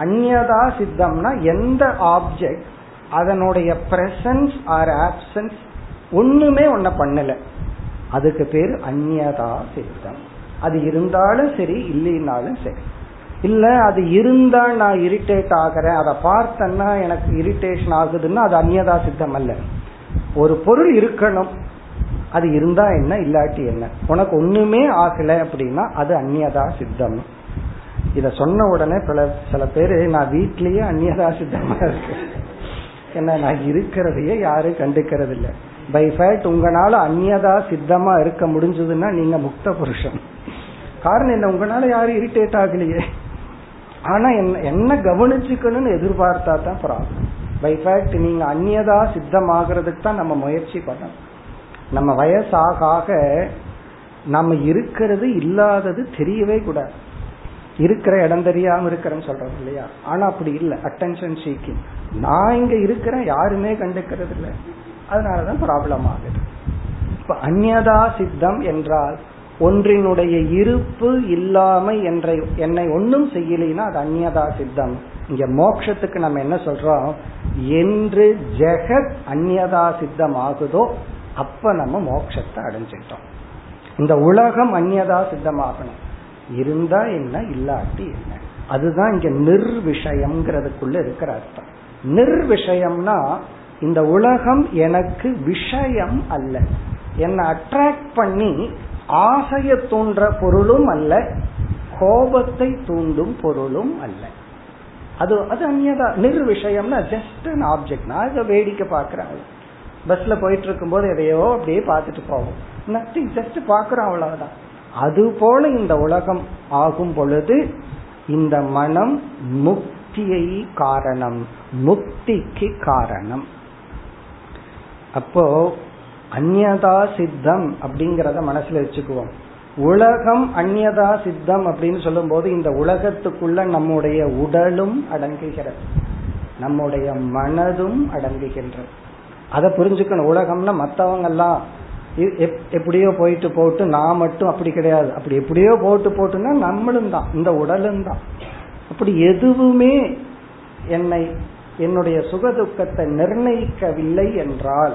அந்யதா சித்தம்னா எந்த ஆப்ஜெக்ட் அதனுடைய பிரசன்ஸ் ஆர் ஆப்சன்ஸ் ஒண்ணுமே ஒன்ன பண்ணல. அதுக்கு பேர் அந்யதா சித்தம். அது இருந்தாலும் சரி இல்லைனாலும் சரி. இல்ல அது இருந்தா நான் இரிட்டேட் ஆகிறேன் அதை பார்த்தேன்னா எனக்கு இரிட்டேஷன் ஆகுதுன்னா அது அந்நியதா சித்தம் அல்ல. ஒரு பொருள் இருக்கணும். அது இருந்தா என்ன இல்லாட்டி என்ன? உனக்கு ஒண்ணுமே ஆகல அப்படின்னா அது அந்நியதா சித்தம். இத சொன்ன உடனே பல சில பேரு நான் வீட்லயே அந்நியதா சித்தமா இருக்கு என்ன நான் இருக்கிறதையே யாரும் கண்டுக்கிறது இல்லை பை ஃபேக்ட் உங்களால அந்நியதா சித்தமா இருக்க முடிஞ்சதுன்னா நீங்க முக்த புருஷன். காரணம் என்ன? உங்களால யாரும் இரிட்டேட் ஆகலையே. ஆனா என்ன என்ன கவனிச்சுக்கணும்னு எதிர்பார்த்தா தான் ப்ராப்ளம் பை ஃபேக்ட் நீங்க அந்நியதா சித்தமாகிறதுக்கு தான் நம்ம முயற்சி பண்ணணும். நம்ம வயசாக ஆக நம்ம இருக்கிறது இல்லாதது தெரியவே கூடாது. இருக்கிற இடம் தெரியாம இருக்கிறேன்னு சொல்றோம் இல்லையா? ஆனா அப்படி இல்லை. அட்டென்ஷன் சீக்கிங் நான் இங்க இருக்கிறேன் யாருமே கண்டுக்கிறது இல்லை. அதனாலதான் ப்ராப்ளம் ஆகுது. இப்ப அந்நதா சித்தம் என்றால் ஒன்றினுடைய இருப்பு இல்லாமை என்ற என்னை ஒன்றும் செய்யலைன்னா அது அந்நதா சித்தம். இங்க மோட்சத்துக்கு நம்ம என்ன சொல்றோம்? என்று ஜெகத் அந்நதா சித்தம் ஆகுதோ அப்ப நம்ம மோட்சத்தை அடைஞ்சிட்டோம். இந்த உலகம் அந்நியதா சித்தமாகணும். இருந்தா என்ன இல்லாட்டி என்ன? அதுதான் இங்க நிர்விஷயம்ங்கிறதுக்குள்ள இருக்கிற அர்த்தம். நிர்விஷயம்னா இந்த உலகம் எனக்கு விஷயம் அல்ல. என்னை அட்ராக்ட் பண்ணி ஆசைய தூண்டுற பொருளும் அல்ல கோபத்தை தூண்டும் பொருளும் அல்ல. அது அது அந்நியதா நிர்விஷயம்னா ஜஸ்ட் அன் ஆப்ஜெக்ட் நான் இதை வேடிக்கை பாக்குறேன் பஸ்ல போயிட்டு இருக்கும் போது எதையோ அப்படியே பார்த்துட்டு போவோம். நத்திங் ஜஸ்ட் பாக்குறோம் அவ்வளவுதான். அது போல இந்த உலகம் ஆகும் பொழுது இந்த மனம் முக்தியை காரணம் முக்திக்கு காரணம். அப்போ அந்நதா சித்தம் அப்படிங்கறத மனசுல வச்சுக்குவோம். உலகம் அந்நதா சித்தம் அப்படின்னு சொல்லும் போது இந்த உலகத்துக்குள்ள நம்முடைய உடலும் அடங்குகிறது. நம்முடைய மனதும் அடங்குகின்றது. அதை புரிஞ்சுக்கணும். உலகம்னா மற்றவங்க எல்லாம் எப்படியோ போயிட்டு போட்டு நான் மட்டும் அப்படி கிடையாது. அப்படி எப்படியோ போட்டு போட்டுன்னா நம்மளும் தான். இந்த உடலும் தான். அப்படி எதுவுமே என்னை என்னுடைய சுகதுக்கத்தை நிர்ணயிக்கவில்லை என்றால்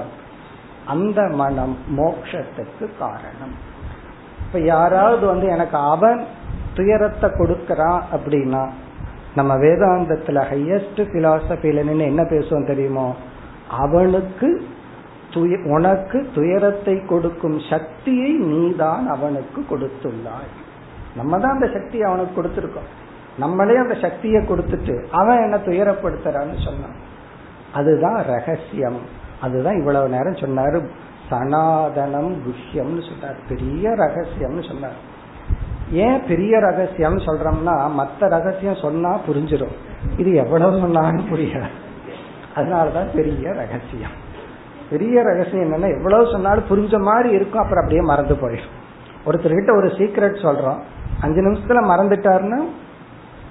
அந்த மனம் மோக்ஷத்துக்கு காரணம். இப்ப யாராவது வந்து எனக்கு அவன் துயரத்தை கொடுக்கறான் அப்படின்னா நம்ம வேதாந்தத்துல ஹையஸ்ட் பிலாசபில நின்று என்ன பேசுவோம் தெரியுமோ? அவனுக்கு உனக்கு துயரத்தை கொடுக்கும் சக்தியை நீதான் அவனுக்கு கொடுத்துள்ளாய். நம்ம தான் அந்த சக்தியை அவனுக்கு கொடுத்துருக்கோம். நம்மளே அந்த சக்தியை கொடுத்துட்டு அவன் என்ன துயரப்படுத்துறான்னு சொன்னான். அதுதான் ரகசியம். அதுதான் இவ்வளவு நேரம் சொன்னாரு. சனாதனம் குஷ்யம்னு சொன்னார் பெரிய ரகசியம்னு சொன்னார். ஏன் பெரிய ரகசியம் சொல்றோம்னா மத்த ரகசியம் சொன்னா புரிஞ்சிடும் இது எவ்வளவு சொன்னாலும் புரியாது. அதனாலதான் பெரிய ரகசியம். பெரிய ரகசியம் என்னன்னா எவ்வளவு சொன்னாலும் புரிஞ்ச மாதிரி இருக்கும் அப்புறம் அப்படியே மறந்து போயிடும். ஒருத்தர்கிட்ட ஒரு சீக்ரெட் சொல்றோம். அஞ்சு நிமிஷத்துல மறந்துட்டாருன்னா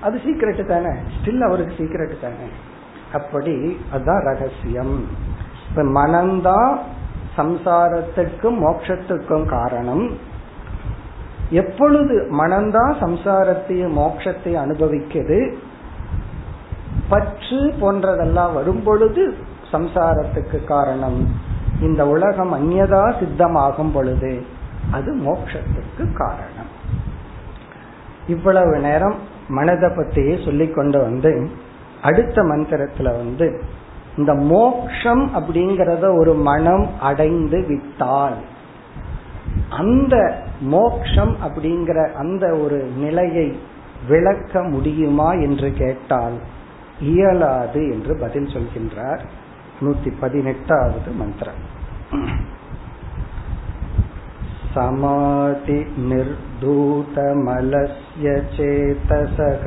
அது சீக்ரெட் தானே. ஸ்டில் அவருக்கு சீக்ரெட் தானே. அப்படி அதுதான் ரகசியம். இப்ப மனம்தான் சம்சாரத்துக்கும் மோட்சத்துக்கும் காரணம். எப்பொழுது மனம்தான் சம்சாரத்தையும் மோட்சத்தை அனுபவிக்குது பற்று போன்றதெல்லாம் வரும் பொழுது சம்சாரத்துக்கு காரணம். இந்த உலகம் அந்நதா சித்தமாகும் பொழுது அது மோட்சத்துக்கு காரணம். இவ்வளவு நேரம் மனதை பத்தியே சொல்லி கொண்டு வந்து அடுத்த மந்திரத்துல வந்து இந்த மோக்ஷம் அப்படிங்கறத ஒரு மனம் அடைந்து விட்டால் அந்த மோக்ஷம் அப்படிங்கிற அந்த ஒரு நிலையை விளக்க முடியுமா என்று கேட்டால் இயலாது என்று பதில் சொல்கின்றார் நூத்தி பதினெட்டாவது மந்திரம் சமாதி நிர்தூதமலஸ்ய சேதசக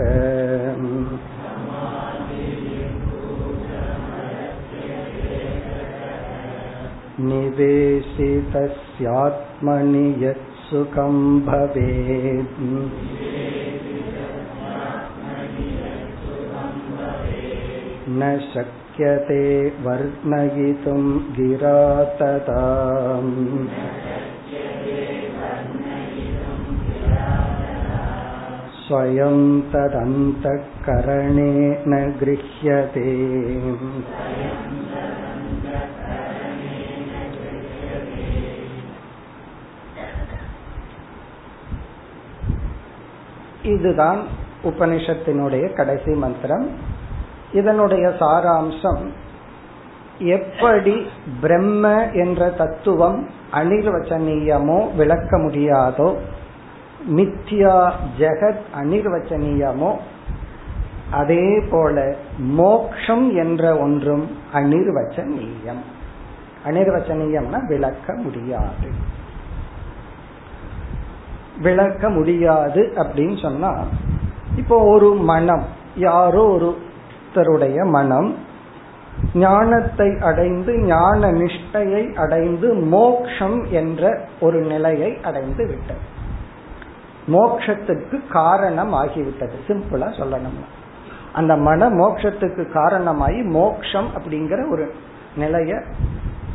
निवेशितस्यात्मनि यत्सुखं भवेत् न शक्यते वर्णयितुं गिरा तदा स्वयं तदन्तःकरणे न गृह्यते இதுதான் உபனிஷத்தினுடைய கடைசி மந்திரம் இதனுடைய சாராம்சம் எப்படி பிரம்ம என்ற தத்துவம் அனிர்வச்சனீயமோ விளக்க முடியாதோ மித்யா ஜெகத் அனிர்வச்சனீயமோ அதே போல மோக்ஷம் என்ற ஒன்றும் அனிர்வச்சனீயம். அனிர்வச்சனீயம்னா விளக்க முடியாது. விளக்க முடியாது அப்படின்னு சொன்னா இப்போ ஒரு மனம் யாரோ ஒரு ஒருத்தருடைய மனம் ஞானத்தை அடைந்து ஞான நிஷ்டையை அடைந்து மோக்ஷம் என்ற ஒரு நிலையை அடைந்து விட்டது. மோக்ஷத்துக்கு காரணம் ஆகிவிட்டது. சிம்பிளா சொல்லணும்னா அந்த மன மோக்ஷத்துக்கு காரணமாகி மோக்ஷம் அப்படிங்கிற ஒரு நிலைய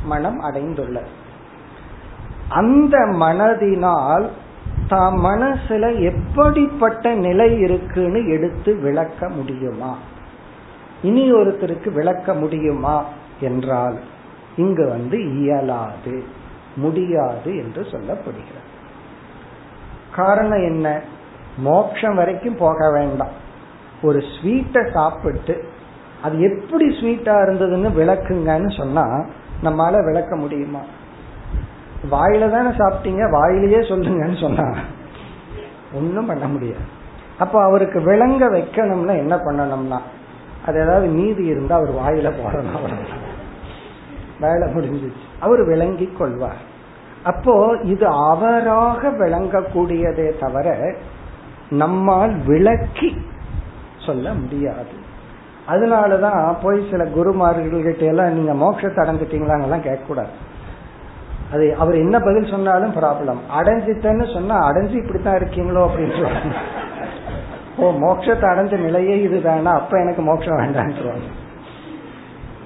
மனம் அடைந்துள்ளது. அந்த மனதினால் தாம் மனசுல எப்படிப்பட்ட நிலை இருக்குன்னு எடுத்து விளக்க முடியுமா? இனி ஒருத்தருக்கு விளக்க முடியுமா என்றால் இங்கு வந்து இயலாது முடியாது என்று சொல்லப்படுகிறது. காரணம் என்ன? மோட்சம் வரைக்கும் போக வேண்டாம். ஒரு ஸ்வீட்டை சாப்பிட்டு அது எப்படி ஸ்வீட்டா இருந்ததுன்னு விளக்குங்கன்னு சொன்னா நம்மால விளக்க முடியுமா? வாயில தானே சாப்பிட்டீங்க வாயிலேயே சொல்லுங்கன்னு சொன்னா ஒன்றும் பண்ண முடியாது. அப்போ அவருக்கு விளங்க வைக்கணும்னா என்ன பண்ணணும்னா அது ஏதாவது மீதி இருந்தா அவர் வாயில போடணும். வேலை முடிஞ்சிச்சு. அவர் விளங்கி கொள்வார். அப்போ இது அவராக விளங்கக்கூடியதே தவிர நம்மால் விளக்கி சொல்ல முடியாது. அதனாலதான் போய் சில குருமார்கள் கிட்ட எல்லாம் நீங்க மோட்சத்தை அடைஞ்சிட்டீங்களாங்கெல்லாம் கேட்கக்கூடாது. அது அவர் என்ன பதில் சொன்னாலும் ப்ராப்ளம் அடைஞ்சிட்டேன்னு சொன்னா அடைஞ்சு இப்படித்தான் இருக்கீங்களோ? அப்படின்னு சொல்லுவாங்க. ஓ மோட்சத்தை அடைஞ்ச நிலையே இதுதானா? அப்ப எனக்கு மோட்சம் வேண்டான்னு சொல்லுவாங்க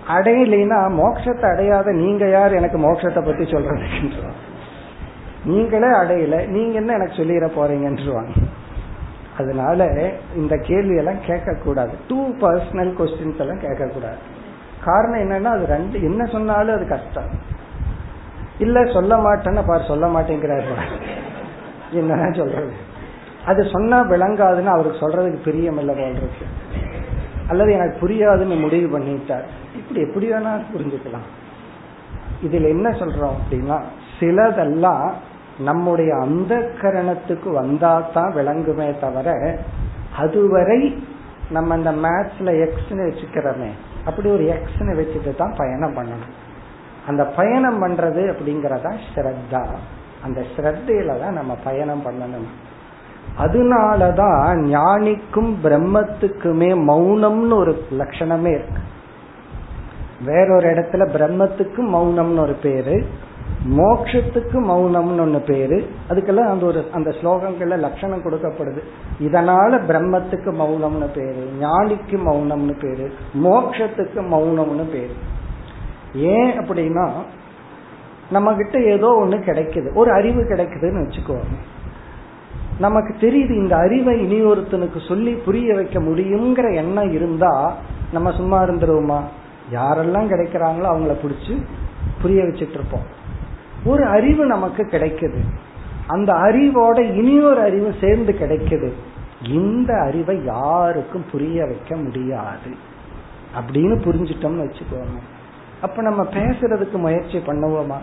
அடையலைன்னா மோட்சத்தை அடையாத நீங்க யார் எனக்கு மோட்சத்தை பத்தி சொல்றதுன்னு நீங்களே அடையல நீங்க என்ன எனக்கு சொல்லிட போறீங்கன்றுவாங்க அதனால இந்த கேள்வி எல்லாம் கேட்க கூடாது டூ பர்சனல் கொஸ்டின்ஸ் எல்லாம் கேட்க கூடாது காரணம் என்னன்னா அது ரெண்டு என்ன சொன்னாலும் அது கஷ்டம். இல்ல சொல்ல மாட்டேன்னு பாரு சொல்ல மாட்டேங்கிறாரு. என்ன சொல்றது? அது சொன்னா விளங்காதுன்னு அவருக்கு சொல்றதுக்கு பிரியம் இல்லை போல் இருக்கு. அல்லது எனக்கு புரியாதுன்னு முடிவு பண்ணிட்டார். இப்படி எப்படி வேணா புரிஞ்சுக்கலாம். இதுல என்ன சொல்றோம் அப்படின்னா சிலதெல்லாம் நம்முடைய அந்த கரணத்துக்கு வந்தா தான் விளங்குமே தவிர அதுவரை நம்ம இந்த மேத்ஸ்ல எக்ஸ்னு வச்சுக்கிறோமே அப்படி ஒரு எக்ஸ்னு வச்சுட்டு தான் பயணம் பண்ணணும். அந்த பயணம் பண்றது அப்படிங்கறதா ஸ்ரத்தா. அந்த ஸ்ரத்தையில தான் நம்ம பயணம் பண்ணணும். அதனாலதான் ஞானிக்கும் பிரம்மத்துக்குமே மௌனம்னு ஒரு லட்சணமே இருக்கு. வேறொரு இடத்துல பிரம்மத்துக்கு மௌனம்னு ஒரு பேரு மோக்ஷத்துக்கு மௌனம்னு ஒண்ணு பேரு அதுக்கெல்லாம் அந்த ஒரு அந்த ஸ்லோகங்கள்ல லட்சணம் கொடுக்கப்படுது. இதனால பிரம்மத்துக்கு மௌனம்னு பேரு ஞானிக்கு மௌனம்னு பேரு மோக்ஷத்துக்கு மௌனம்னு பேரு. ஏன் அப்படின்னா நம்ம கிட்ட ஏதோ ஒண்ணு கிடைக்குது ஒரு அறிவு கிடைக்குதுன்னு வச்சுக்கோங்க. நமக்கு தெரியுது இந்த அறிவை இனி ஒருத்தனுக்கு சொல்லி புரிய வைக்க முடியுங்கிற எண்ணம் இருந்தா நம்ம சும்மா இருந்துருவோமா? யாரெல்லாம் கிடைக்கிறாங்களோ அவங்கள பிடிச்சி புரிய வச்சுட்டு இருப்போம் ஒரு அறிவு நமக்கு கிடைக்குது. அந்த அறிவோட இனியொரு அறிவு சேர்ந்து கிடைக்குது. இந்த அறிவை யாருக்கும் புரிய வைக்க முடியாது. அப்படின்னு புரிஞ்சிட்டோம்னு வச்சுக்கோங்க. அப்ப நம்ம பேசுறதுக்கு முயற்சி பண்ணுவோமா?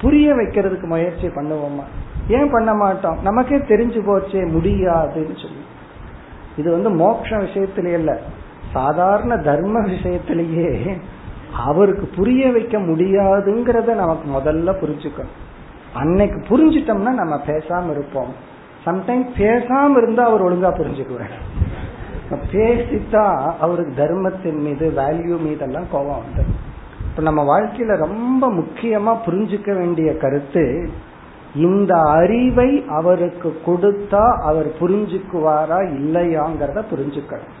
புரிய வைக்கிறதுக்கு முயற்சி பண்ணுவோமா? ஏன் பண்ண மாட்டோம்? நமக்கே தெரிஞ்சு போச்சே முடியாதுன்னு சொல்லி. இது வந்து மோட்ச விஷயத்திலே இல்ல. சாதாரண தர்ம விஷயத்திலேயே அவருக்கு புரிய வைக்க முடியாதுங்கிறத நமக்கு முதல்ல புரிஞ்சுக்கணும். அன்னைக்கு புரிஞ்சிட்டோம்னா நம்ம பேசாம இருப்போம். சம்டைம் பேசாம இருந்தா அவர் ஒழுங்கா புரிஞ்சுக்குவார். பேசித்தான் அவருக்கு தர்மத்தின் மீது வேல்யூ மீதெல்லாம் கோபம் வந்துடும் இப்ப நம்ம வாழ்க்கையில ரொம்ப முக்கியமா புரிஞ்சுக்க வேண்டிய கருத்து இந்த அறிவை அவருக்கு கொடுத்தா அவர் புரிஞ்சுக்குவாரா இல்லையாங்கிறத புரிஞ்சுக்கணும்.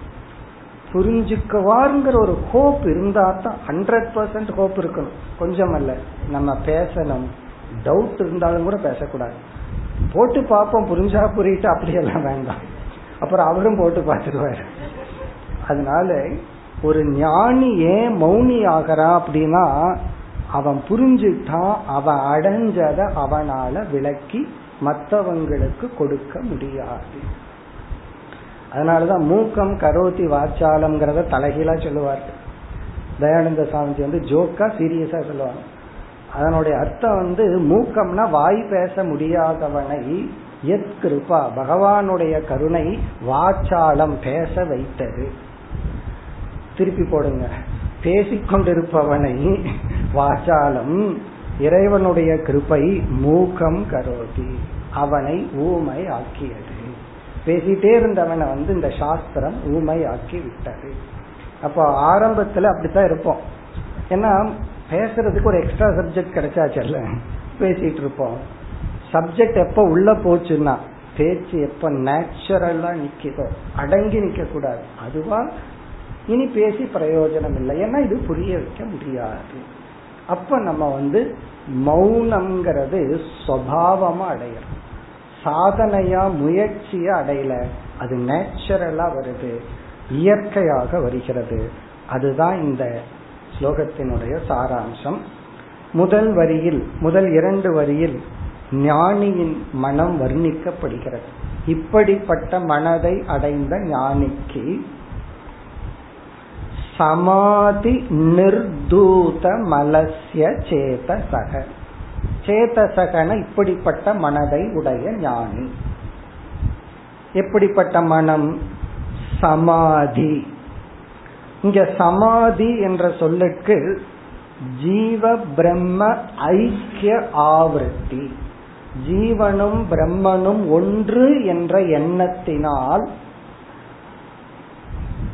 புரிஞ்சுக்குவாருங்கிற ஒரு ஹோப் இருந்தா தான் ஹண்ட்ரட் பர்சன்ட் ஹோப் இருக்கணும். கொஞ்சம் அல்ல நம்ம பேசணும். டவுட் இருந்தாலும் கூட பேசக்கூடாது. போட்டு பார்ப்போம் புரிஞ்சா புரியிட்டு அப்படியெல்லாம் வேண்டாம். அப்புறம் அவரும் போட்டு பார்த்துருவாரு. அதனால ஒரு ஞானி ஏன் மௌனி ஆகிறா அப்படின்னா அவன் புரிஞ்சுட்டான் அவன் அடைஞ்சத அவனால விளக்கி மற்றவங்களுக்கு கொடுக்க முடியாது. அதனாலதான் மூக்கம் கரோதி வாச்சாலம்ங்கிறத தலைகீழா சொல்லுவார்கள் தயானந்த சாமிஜி வந்து ஜோக்கா சீரியஸா சொல்லுவாங்க. அதனுடைய அர்த்தம் வந்து மூக்கம்னா வாய் பேச முடியாதவனை எத் கிருபா பகவானுடைய கருணை வாச்சாலம் பேச வைத்தது. திருப்பி போடுங்க. பேசிக்கொண்டிருப்பவனை வாசாலம் இறைவனுடைய கிருப்பை மூக்கம் கரோதி. அவனை ஊமை ஆக்கியது பேசிட்டே இருந்தவனை வந்து இந்த சாஸ்திரம் ஊமை ஆக்கி விட்டது அப்போ ஆரம்பத்துல அப்படித்தான் இருப்போம். ஏன்னா பேசுறதுக்கு ஒரு எக்ஸ்ட்ரா சப்ஜெக்ட் கிடைச்சாச்சல்ல. பேசிட்டு இருப்போம் சப்ஜெக்ட் எப்ப உள்ள போச்சுன்னா பேச்சு எப்ப நேச்சுரலா நிக்குதோ அடங்கி நிக்க கூடாது அதுவா இனி பேசி பிரயோஜனம் இல்லை ஏன்னா இது புரிய வைக்க முடியாது. அப்ப நம்ம வந்து மௌனம்ங்கிறது சுவாவமா அடையிறோம். சாதனையா முயற்சியா அடையல அது நேச்சுரலா வருது. இயற்கையாக வருகிறது. அதுதான் இந்த ஸ்லோகத்தினுடைய சாராம்சம். முதல் வரியில் முதல் இரண்டு வரியில் ஞானியின் மனம் வர்ணிக்கப்படுகிறது. இப்படிப்பட்ட மனதை அடைந்த ஞானிக்கு சமாதி நிர்தூத மலசிய சேதசக சேதசகன இப்படிப்பட்ட மனதை உடைய ஞானி. எப்படிப்பட்ட மனம்? சமாதி. இங்க சமாதி என்ற சொல்லுக்கு ஜீவ பிரம்ம ஐக்கிய ஆவருத்தி. ஜீவனும் பிரம்மனும் ஒன்று என்ற எண்ணத்தினால்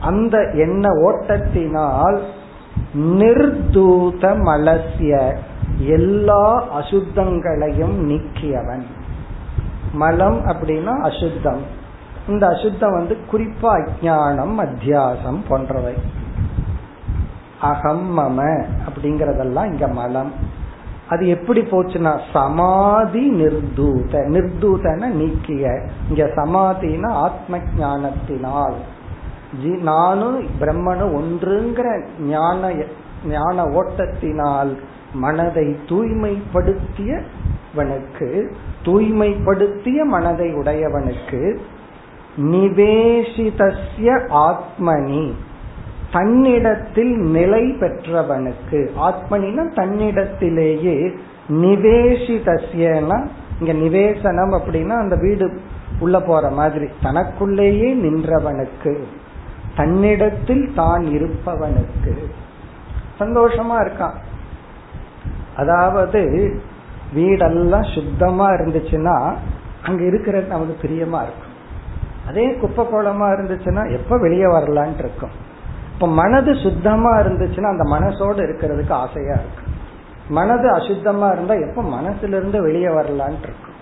அந்த எண்ண ஓட்டத்தினால் நிர்தூத மலசிய எல்லா அசுத்தங்களையும் நீக்கியவன். மலம் அப்படின்னா அசுத்தம். இந்த அசுத்தம் வந்து குறிப்பா அஜானம் அத்தியாசம் போன்றவை. அகம் மம அப்படிங்கறதெல்லாம் இங்க மலம். அது எப்படி போச்சுன்னா சமாதி நிர்தூத. நிர்தூதன நீக்கிய. இங்க சமாதினா ஆத்ம ஞானத்தினால். நானும் பிரம்மனும் ஒன்றுங்கிற ஞான ஞான ஓட்டத்தினால் மனதை தூய்மைப்படுத்தியவனுக்கு தூய்மைப்படுத்திய மனதை உடையவனுக்கு நிவேசிதஸ்ய ஆத்மனி தன்னிடத்தில் நிலை பெற்றவனுக்கு. ஆத்மனினா தன்னிடத்திலேயே நிவேசிதஸ்யனா இங்க நிவேசனம் அப்படின்னா அந்த வீடு உள்ள போற மாதிரி தனக்குள்ளேயே நின்றவனுக்கு. தன்னிடத்தில் தான் இருப்பவனுக்கு. சந்தோஷமா இருக்கான். அதாவது வீடெல்லாம் சுத்தமா இருந்துச்சுன்னா அங்க இருக்கிறது நமக்கு பிரியமா இருக்கும். அதே குப்பை கோலமா இருந்துச்சுன்னா எப்ப வெளியே வரலான் இருக்கும். இப்ப மனது சுத்தமா இருந்துச்சுன்னா அந்த மனசோடு இருக்கிறதுக்கு ஆசையா இருக்கும். மனது அசுத்தமா இருந்தா எப்ப மனசுல இருந்து வெளியே வரலான் இருக்கும்.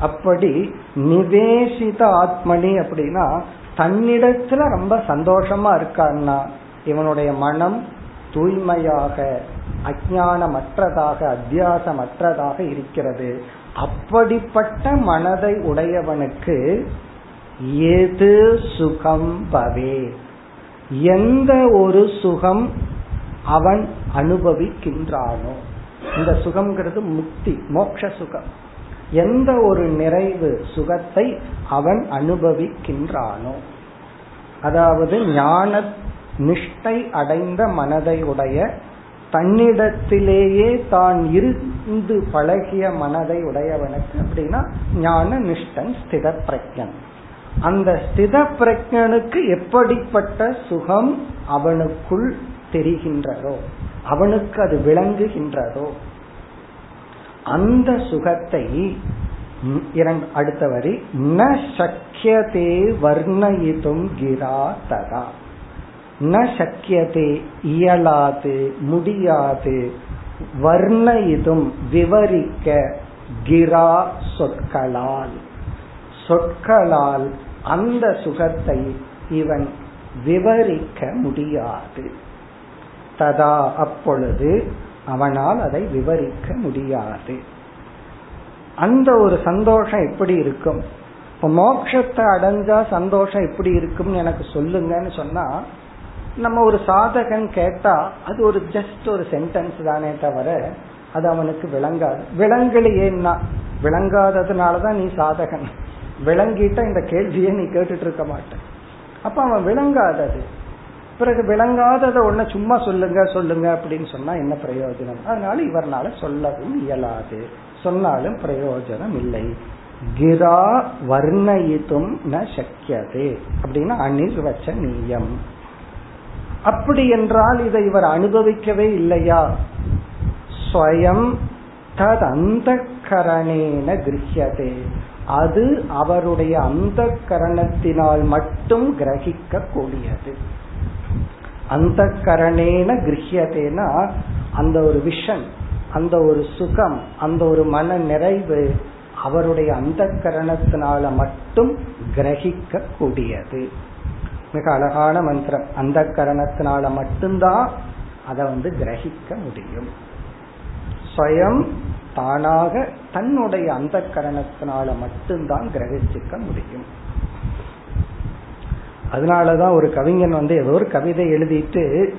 அப்படி நிவேசித ஆத்மனி அப்படின்னா தன்னிடத்துல ரொம்ப சந்தோஷமா இருக்கான்னா இவனுடைய மனம் தூய்மையாக அஜானமற்றதாக அத்தியாசமற்றதாக இருக்கிறது. அப்படிப்பட்ட மனதை உடையவனுக்கு எது சுகம் பவே? எந்த ஒரு சுகம் அவன் அனுபவிக்கின்றானோ. இந்த சுகம்ங்கிறது முக்தி மோக்ஷ சுகம். எந்த ஒரு நிறைவு சுகத்தை அவன் அனுபவிக்கின்றானோ. அதாவது ஞான நிஷ்டை அடைந்த மனதை உடைய தன்னிடத்திலேயே தான் இருந்து பழகிய மனதை உடையவனுக்கு அப்படின்னா ஞான நிஷ்டன் ஸ்தித பிரஜன். அந்த ஸ்தித பிரஜனுக்கு எப்படிப்பட்ட சுகம் அவனுக்குள் தெரிகின்றதோ அவனுக்கு அது விளங்குகின்றதோ அந்த சுகத்தை அடுத்த வரி ந சக்கியதே வர்ணயிதும் கிரா ததா ந சக்கியதே இயலாது முடியாது வர்ணயிதும் விவரிக்க கிரா சொற்களால் சொற்களால் அந்த சுகத்தை இவன் விவரிக்க முடியாது. ததா அப்பொழுது அவனால் அதை விவரிக்க முடியாது. அந்த ஒரு சந்தோஷம் எப்படி இருக்கும்? இப்ப மோட்சத்தை அடைஞ்சா சந்தோஷம் எப்படி இருக்கும்னு எனக்கு சொல்லுங்கன்னு சொன்னா நம்ம ஒரு சாதகன் கேட்டா அது ஒரு ஜஸ்ட் ஒரு சென்டென்ஸ் தானே தவிர அது அவனுக்கு விளங்காது. விளங்கலையேன்னா விளங்காததுனாலதான் நீ சாதகன். விளங்கிட்ட இந்த கேள்வியை நீ கேட்டுட்டு இருக்க மாட்ட. அப்ப அவன் விளங்காதது. பிறகு விளங்காதத ஒண்ணு சும்மா சொல்லுங்க சொல்லுங்க அப்படின்னு சொன்னா என்ன பிரயோஜனம்? அதனால இவர்னால சொல்லவும் இயலாது. சொன்னாலும் பிரயோஜனம் இல்லை. கிரா வர்ணயித்தும் ந சக்கியதே அப்படின்னா அனிர்வச்சனீயம் அப்படி என்றால் இதை இவர் அனுபவிக்கவே இல்லையா? ஸ்வயம் தத் அந்த கரணேன கிரகியதே அது அவருடைய அந்த கரணத்தினால் மட்டும் கிரகிக்க கூடியது அந்த கரணேன கிரகியதேனா அந்த ஒரு விஷன் அந்த ஒரு சுகம் அந்த ஒரு மன நிறைவு அவருடைய அந்த கரணத்தினால மட்டும் கிரகிக்க கூடியது மிக அழகான மந்திரம். அந்த கரணத்தினால மட்டும்தான் அதை வந்து கிரகிக்க முடியும். ஸ்வயம் தானாக தன்னுடைய அந்த கரணத்தினால மட்டும்தான் கிரகிச்சுக்க முடியும். அதனாலதான் ஒரு கவிஞன் வந்து ஏதோ ஒரு கவிதை எழுதிட்டு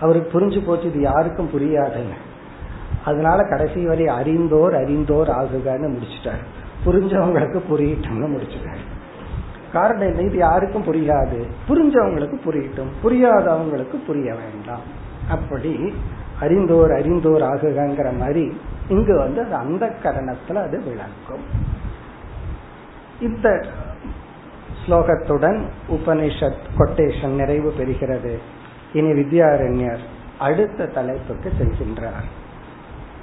அவருக்கு புரிஞ்சு போச்சு இது யாருக்கும் புரியாதுங்க அதனால கடைசி வரை அறிந்தோர் அறிந்தோர் ஆகுகன்னு முடிச்சுட்டாரு. புரிஞ்சவங்களுக்கு புரியட்டும்னு முடிச்சுட்டாரு. காரணம் என்ன? இது யாருக்கும் புரியாது. புரிஞ்சவங்களுக்கு புரியட்டும். புரியாதவங்களுக்கு புரிய வேண்டாம். அப்படி அறிந்தோர் அறிந்தோர் ஆகுகங்கிற மாதிரி இங்கு வந்து அது அந்த கரணத்துல அது விளக்கும் இந்த ஸ்லோகத்துடன் உபனிஷத் கொட்டேஷன் நிறைவு பெறுகிறது இனி வித்யாரண்யர் அடுத்த தலைப்புக்கு செல்கின்றார்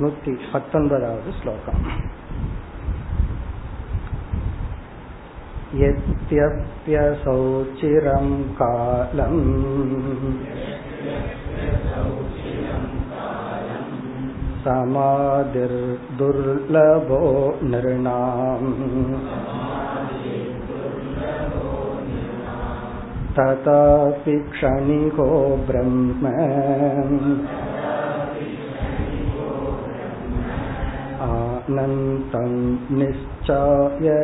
நூத்தி பத்தொன்பதாவது ஸ்லோகம் यद्यप्यसौ चिरं कालम् समाधिर्दुर्लभो नृणाम् तथापि क्षणिको ब्रह्म आनन्तं निश्चाययत्यसौ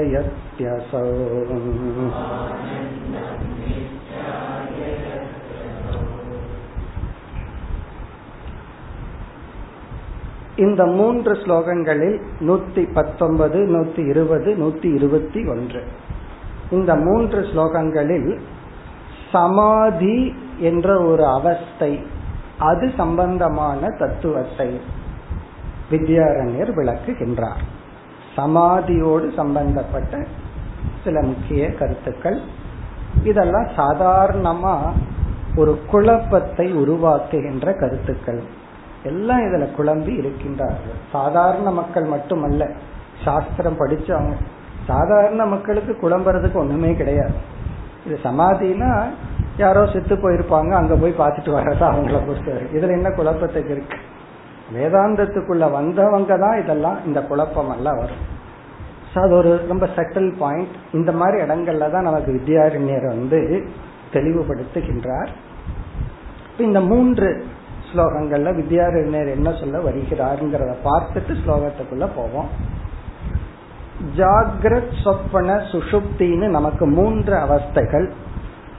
இந்த மூன்று ஸ்லோகங்களில் நூத்தி பத்தொன்பது நூத்தி இருபது நூத்தி இருபத்தி ஒன்று இந்த மூன்று ஸ்லோகங்களில் சமாதி என்ற ஒரு அவஸ்தை அது சம்பந்தமான தத்துவத்தை வித்யாரண்யர் விளக்குகின்றார். சமாதியோடு சம்பந்தப்பட்ட சில முக்கிய கருத்துக்கள். இதெல்லாம் சாதாரணமா ஒரு குழப்பத்தை உருவாக்குகின்ற கருத்துக்கள். எல்லாம் இதுல குழம்பி இருக்கின்றார்கள். சாதாரண மக்கள் மட்டுமல்ல சாஸ்திரம் படிச்சவங்க. சாதாரண மக்களுக்கு குழம்புறதுக்கு ஒண்ணுமே கிடையாது. இது சமாதினா யாரோ செத்து போயிருப்பாங்க அங்க போய் பார்த்துட்டு வர்றதா அவங்கள பொறுத்தவரை. இதுல என்ன குழப்பத்துக்கு இருக்கு? வேதாந்தத்துக்குள்ள வந்தவங்க தான் இதெல்லாம் இந்த குழப்பம் எல்லாம் வரும். அது ஒரு ரொம்ப செட்டில் பாயிண்ட் இந்த மாதிரி இடங்கள்ல தான் நமக்கு வித்யாரண்யர் வந்து தெளிவுபடுத்துகின்றார். இந்த மூன்று ஸ்லோகங்கள்ல வித்யாரண்யர் என்ன சொல்ல வருகிறாருங்கிறத பார்த்துட்டு ஸ்லோகத்துக்குள்ள போவோம். ஜாகிரத் சொப்பன சுஷுப்தின்னு நமக்கு மூன்று அவஸ்தைகள்.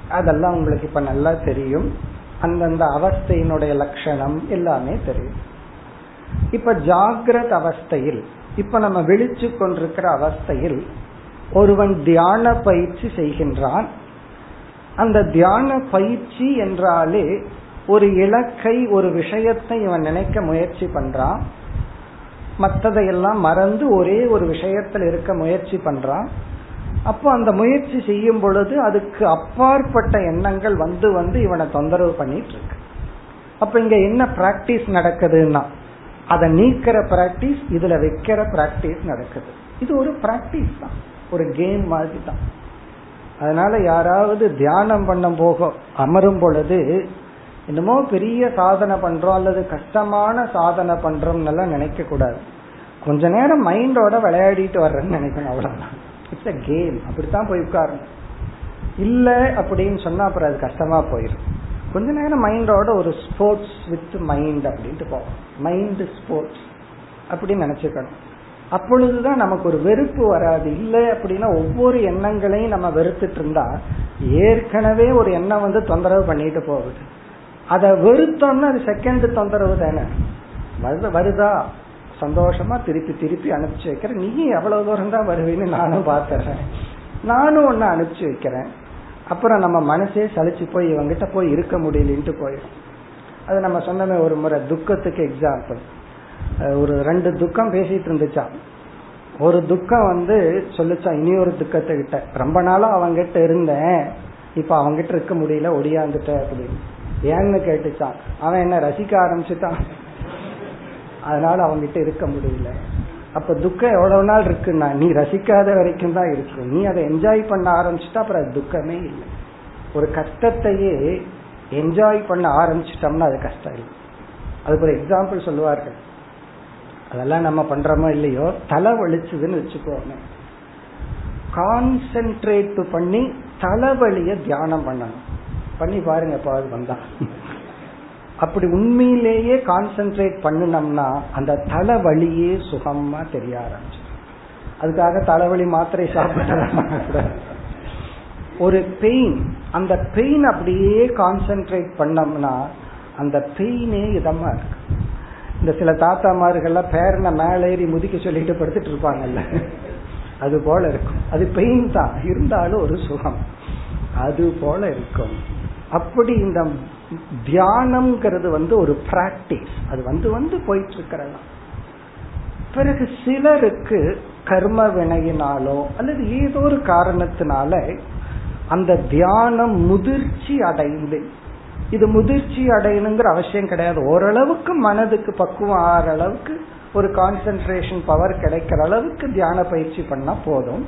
அதெல்லாம் உங்களுக்கு இப்ப நல்லா தெரியும். அந்தந்த அவஸ்தையினுடைய லட்சணம் எல்லாமே தெரியும். இப்ப ஜாகிரத் அவஸ்தையில் இப்ப நம்ம விழிச்சு கொண்டிருக்கிற அவஸ்தையில் ஒருவன் தியான பயிற்சி செய்கின்றான். அந்த தியான பயிற்சி என்றாலே ஒரு இலக்கை ஒரு விஷயத்தை இவன் நினைக்க முயற்சி பண்றான். மற்றதையெல்லாம் மறந்து ஒரே ஒரு விஷயத்தில் இருக்க முயற்சி பண்றான். அப்போ அந்த முயற்சி செய்யும் பொழுது அதுக்கு அப்பாற்பட்ட எண்ணங்கள் வந்து வந்து இவனை தொந்தரவு பண்ணிட்டு இருக்கு. அப்ப இங்க என்ன பிராக்டிஸ் நடக்குதுன்னா அதை நீக்கிற பிராக்டிஸ் இதுல வைக்கிற பிராக்டிஸ் நடக்குது. இது ஒரு பிராக்டிஸ் தான். ஒரு கேம் மாதிரி தான் அதனால யாராவது தியானம் பண்ண போக அமரும் பொழுது என்னமோ பெரிய சாதனை பண்றோம் அல்லது கஷ்டமான சாதனை பண்றோம் எல்லாம் நினைக்க கூடாது. கொஞ்ச நேரம் மைண்டோட விளையாடிட்டு வர்றேன்னு நினைக்கணும் அவ்வளவுதான். இட்ஸ் அ கேம் அப்படித்தான் போய் உட்காரணும். இல்ல அப்படின்னு சொன்னா அப்புறம் அது கஷ்டமா போயிடும். கொஞ்ச நேரம் மைண்டோட ஒரு ஸ்போர்ட்ஸ் வித் மைண்ட் அப்படின்ட்டு போவோம். மைண்ட் ஸ்போர்ட்ஸ் அப்படின்னு நினைச்சுக்கணும். அப்பொழுதுதான் நமக்கு ஒரு வெறுப்பு வராது. இல்லை அப்படின்னா ஒவ்வொரு எண்ணங்களையும் நம்ம வெறுத்துட்டு இருந்தா ஏற்கனவே ஒரு எண்ணம் வந்து தொந்தரவு பண்ணிட்டு போகுது. அதை வெறுத்தோம்னா அது செகண்ட் தொந்தரவு தானே. வருதா சந்தோஷமா திருப்பி திருப்பி அனுப்பிச்சு வைக்கிறேன். நீ எவ்வளவு தூரம் தான் வருவீன்னு நானும் பாத்துறேன் நானும் ஒன்னு அனுப்பிச்சு வைக்கிறேன். அப்புறம் நம்ம மனசே சலிச்சு போய் இவங்கிட்ட போய் இருக்க முடியலன்ட்டு போயிடும். அது நம்ம சொன்னமே ஒரு முறை துக்கத்துக்கு எக்ஸாம்பிள் ஒரு ரெண்டு துக்கம் பேசிட்டு இருந்துச்சா? ஒரு துக்கம் வந்து சொல்லுச்சா இனி ஒரு துக்கத்தை கிட்ட ரொம்ப நாளா அவங்கிட்ட இருந்தேன். இப்ப அவங்கிட்ட இருக்க முடியல ஒடியாந்துட்ட அப்படின்னு. ஏன்னு கேட்டுச்சான். அவன் என்ன ரசிக்க ஆரம்பிச்சுட்டான்? அதனால அவங்கிட்ட இருக்க முடியல. அப்ப துக்கம் எவ்வளவு நாள் இருக்குன்னா நீ ரசிக்காத வரைக்கும் தான் இருக்கும். நீ அதை என்ஜாய் பண்ண ஆரம்பிச்சுட்டா அப்புறம் அது துக்கமே இல்லை. ஒரு கஷ்டத்தையே என்ஜாய் பண்ண ஆரம்பிச்சிட்டோம்னா அது கஷ்டம் இல்லை. அதுக்கு ஒரு எக்ஸாம்பிள் சொல்லுவார்கள். அதெல்லாம் நம்ம பண்றோமோ இல்லையோ? தலை வலிச்சதுன்னு வச்சுக்கோங்க கான்சென்ட்ரேட் பண்ணி தலைவலிய தியானம் பண்ணணும். பண்ணி பாருங்க எப்பாவது வந்தா. அப்படி உண்மையிலேயே கான்சென்ட்ரேட் பண்ணினோம்னா அந்த தலைவலியே சுகமா தெரிய ஆரம்பிச்சு அதுக்காக தலைவலி மாத்திரை சாப்பிட ஒரு பெயின் அந்த பெயின் அப்படியே கான்சென்ட்ரேட் பண்ணோம்னா அந்த பெயினே இதமா இருக்கு. இந்த சில தாத்தாமார்கள்லாம் பேரனை மேலே ஏறி முதிக்க சொல்லிட்டு படுத்துட்டு இருப்பாங்கல்ல. அது போல இருக்கும். அது பெயின் தான். இருந்தாலும் ஒரு சுகம். அது போல இருக்கும். அப்படி இந்த தியானம்ங்கிறது வந்து ஒரு பிராக்டிஸ் அது வந்து வந்து போயிட்டு இருக்கிறதா பிறகு சிலருக்கு கர்ம வினையினாலோ அல்லது ஏதோ ஒரு காரணத்தினால அந்த தியானம் முதிர்ச்சி அடைந்து இது முதிர்ச்சி அடையணுங்கிற அவசியம் கிடையாது. ஓரளவுக்கு மனதுக்கு பக்குவம் ஆகிற அளவுக்கு ஒரு கான்சென்ட்ரேஷன் பவர் கிடைக்கிற அளவுக்கு தியான பயிற்சி பண்ணா போதும்.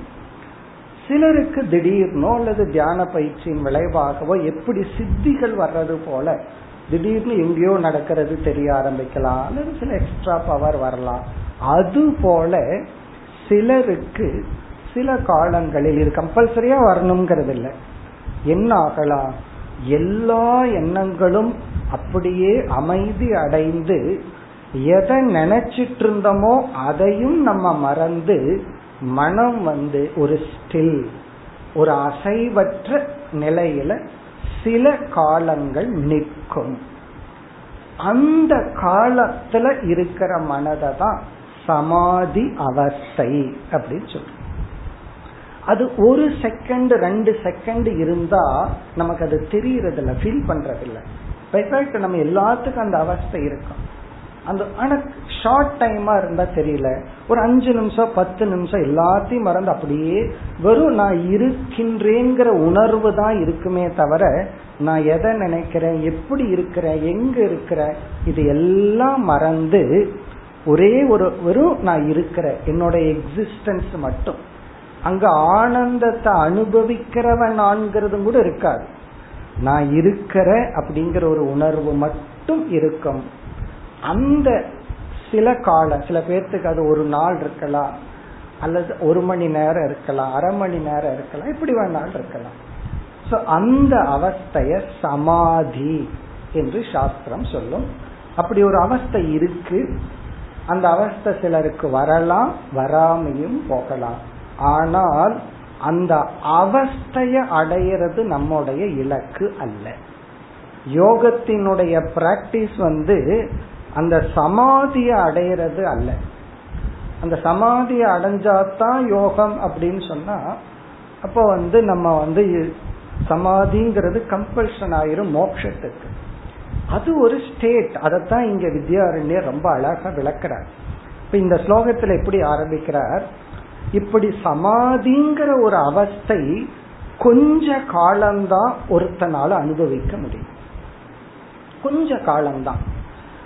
சிலருக்கு திடீர்னோ அல்லது தியான பயிற்சியின் விளைவாகவோ எப்படி சித்திகள் வர்றது போல திடீர்னு எங்கேயோ நடக்கிறது தெரிய ஆரம்பிக்கலாம் அல்லது சில எக்ஸ்ட்ரா பவர் வரலாம். அது போல சிலருக்கு சில காலங்களில் இது கம்பல்சரியா வரணுங்கிறது இல்லை என்ன ஆகலாம்? எல்லா எண்ணங்களும் அப்படியே அமைதி அடைந்து எதை நினைச்சிட்டு இருந்தோமோ அதையும் நம்ம மறந்து மனம் வந்து ஒரு ஸ்டில் ஒரு அசைவற்ற நிலையில சில காலங்கள் நிற்கும். அந்த காலத்துல இருக்கிற மனதை தான் சமாதி அவஸ்தை அப்படின்னு சொல்றோம். அது ஒரு செகண்ட் ரெண்டு செகண்ட் இருந்தா நமக்கு அது தெரியறதில்ல ஃபீல் பண்றது நம்ம எல்லாத்துக்கும் அந்த அவஸ்தை இருக்கும். அந்த ஆனா ஷார்ட் டைமா இருந்தா தெரியல. ஒரு அஞ்சு நிமிஷம் பத்து நிமிஷம் எல்லாத்தையும் மறந்து அப்படியே வெறும் நான் இருக்கின்றேங்கிற உணர்வு தான் இருக்குமே தவிர நான் எதை நினைக்கிறேன் எப்படி இருக்கிறேன் எங்க இருக்கிறேன் இது எல்லாம் மறந்து ஒரே ஒரு வெறும் நான் இருக்கிறேன் என்னோட எக்ஸிஸ்டன்ஸ் மட்டும். அங்க ஆனந்தத்தை அனுபவிக்கிறவன் நான்கிறதும் கூட இருக்காது. நான் இருக்கிற அப்படிங்கிற ஒரு உணர்வு மட்டும் இருக்கும். அந்த சில காலம் சில பேர்த்துக்கு அது ஒரு நாள் இருக்கலாம் அல்லது ஒரு மணி நேரம் இருக்கலாம் அரை மணி நேரம் இருக்கலாம் இப்படி வேணாலும் இருக்கலாம். சோ அந்த அவஸ்தைய சமாதி என்று சாஸ்திரம் சொல்லும். அப்படி ஒரு அவஸ்தை இருக்கு. அந்த அவஸ்தை சிலருக்கு வரலாம் வராமையும் போகலாம். ஆனால் அந்த அவஸ்தைய அடையிறது நம்முடைய இலக்கு அல்ல. யோகத்தினுடைய பிராக்டிஸ் வந்து அந்த சமாதியை அடையிறது அல்ல. அந்த சமாதியை அடைஞ்சாதான் யோகம் அப்படின்னு சொன்னா அப்போ வந்து நம்ம வந்து சமாதிங்கிறது கம்பல்ஷன் ஆயிரும் மோக்ஷத்துக்கு. அது ஒரு ஸ்டேட் அதைத்தான் இங்க வித்யாரண்யர் ரொம்ப அழகா விளக்குறார். இப்ப இந்த ஸ்லோகத்துல எப்படி ஆரம்பிக்கிறார்? இப்படி சமாதிங்கிற ஒரு அவஸ்தை கொஞ்ச காலம்தான் ஒருத்தனால அனுபவிக்க முடியும். கொஞ்ச காலம்தான்.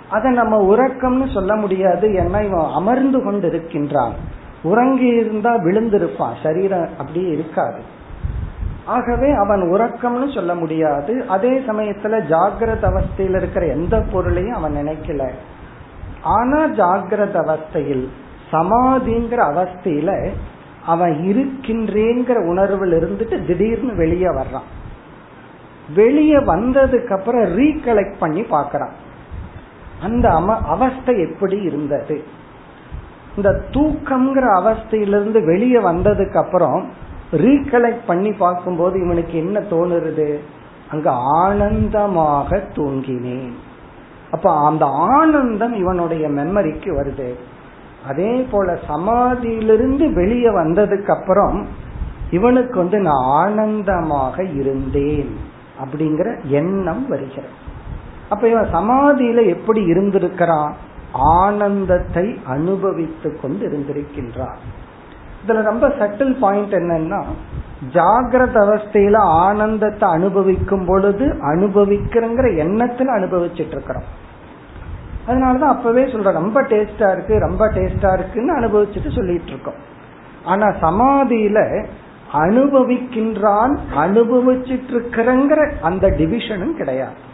அதை நம்ம உறக்கம்னு சொல்ல முடியாது ஏன்னா இவன் அமர்ந்து கொண்டு இருக்கின்றான் உறங்கி இருந்தா விழுந்திருப்பான். சரீரம் அப்படியே இருக்காது. ஆகவே அவன் உறக்கம்னு சொல்ல முடியாது. அதே சமயத்துல ஜாகிரத அவஸ்தையில் இருக்கிற எந்த பொருளையும் அவன் நினைக்கல. ஆனா ஜாகிரத அவஸ்தையில் சமாதிங்கிற அவஸ்தையில அவன் இருக்கின்றேங்கிற உணர்வில் இருந்துட்டு திடீர்னு வெளியே வர்றான். வெளியே வந்ததுக்கு அப்புறம் ரீகலெக்ட் பண்ணி பாக்கிறான் அந்த அம அவஸ்தை எப்படி இருந்தது? இந்த தூக்கம்ங்கிற அவஸ்தையிலிருந்து வெளியே வந்ததுக்கு அப்புறம் ரீகலெக்ட் பண்ணி பார்க்கும்போது இவனுக்கு என்ன தோணுறது? அங்க ஆனந்தமாக தூங்கினேன். அப்ப அந்த ஆனந்தம் இவனுடைய மெமரிக்கு வருது. அதே போல சமாதியிலிருந்து வெளியே வந்ததுக்கு அப்புறம் இவனுக்கு வந்து நான் ஆனந்தமாக இருந்தேன் அப்படிங்கிற எண்ணம் வருகிறது. அப்ப இவன் சமாதியில எப்படி இருந்திருக்கிறான்? ஆனந்தத்தை அனுபவித்து கொண்டு இருந்திருக்கின்றான். இதுல ரொம்ப சட்டில் பாயிண்ட் என்னன்னா ஜாகிரத அவஸ்தையில ஆனந்தத்தை அனுபவிக்கும் பொழுது அனுபவிக்கிறங்கிற எண்ணத்துல அனுபவிச்சுட்டு இருக்கிறோம் அதனாலதான் அப்பவே சொல்ற ரொம்ப டேஸ்டா இருக்கு ரொம்ப டேஸ்டா இருக்குன்னு அனுபவிச்சுட்டு சொல்லிட்டு இருக்கோம் ஆனா சமாதியில அனுபவிக்கின்றான் அனுபவிச்சுட்டு இருக்கிறங்கிற அந்த டிவிஷனும் கிடையாது.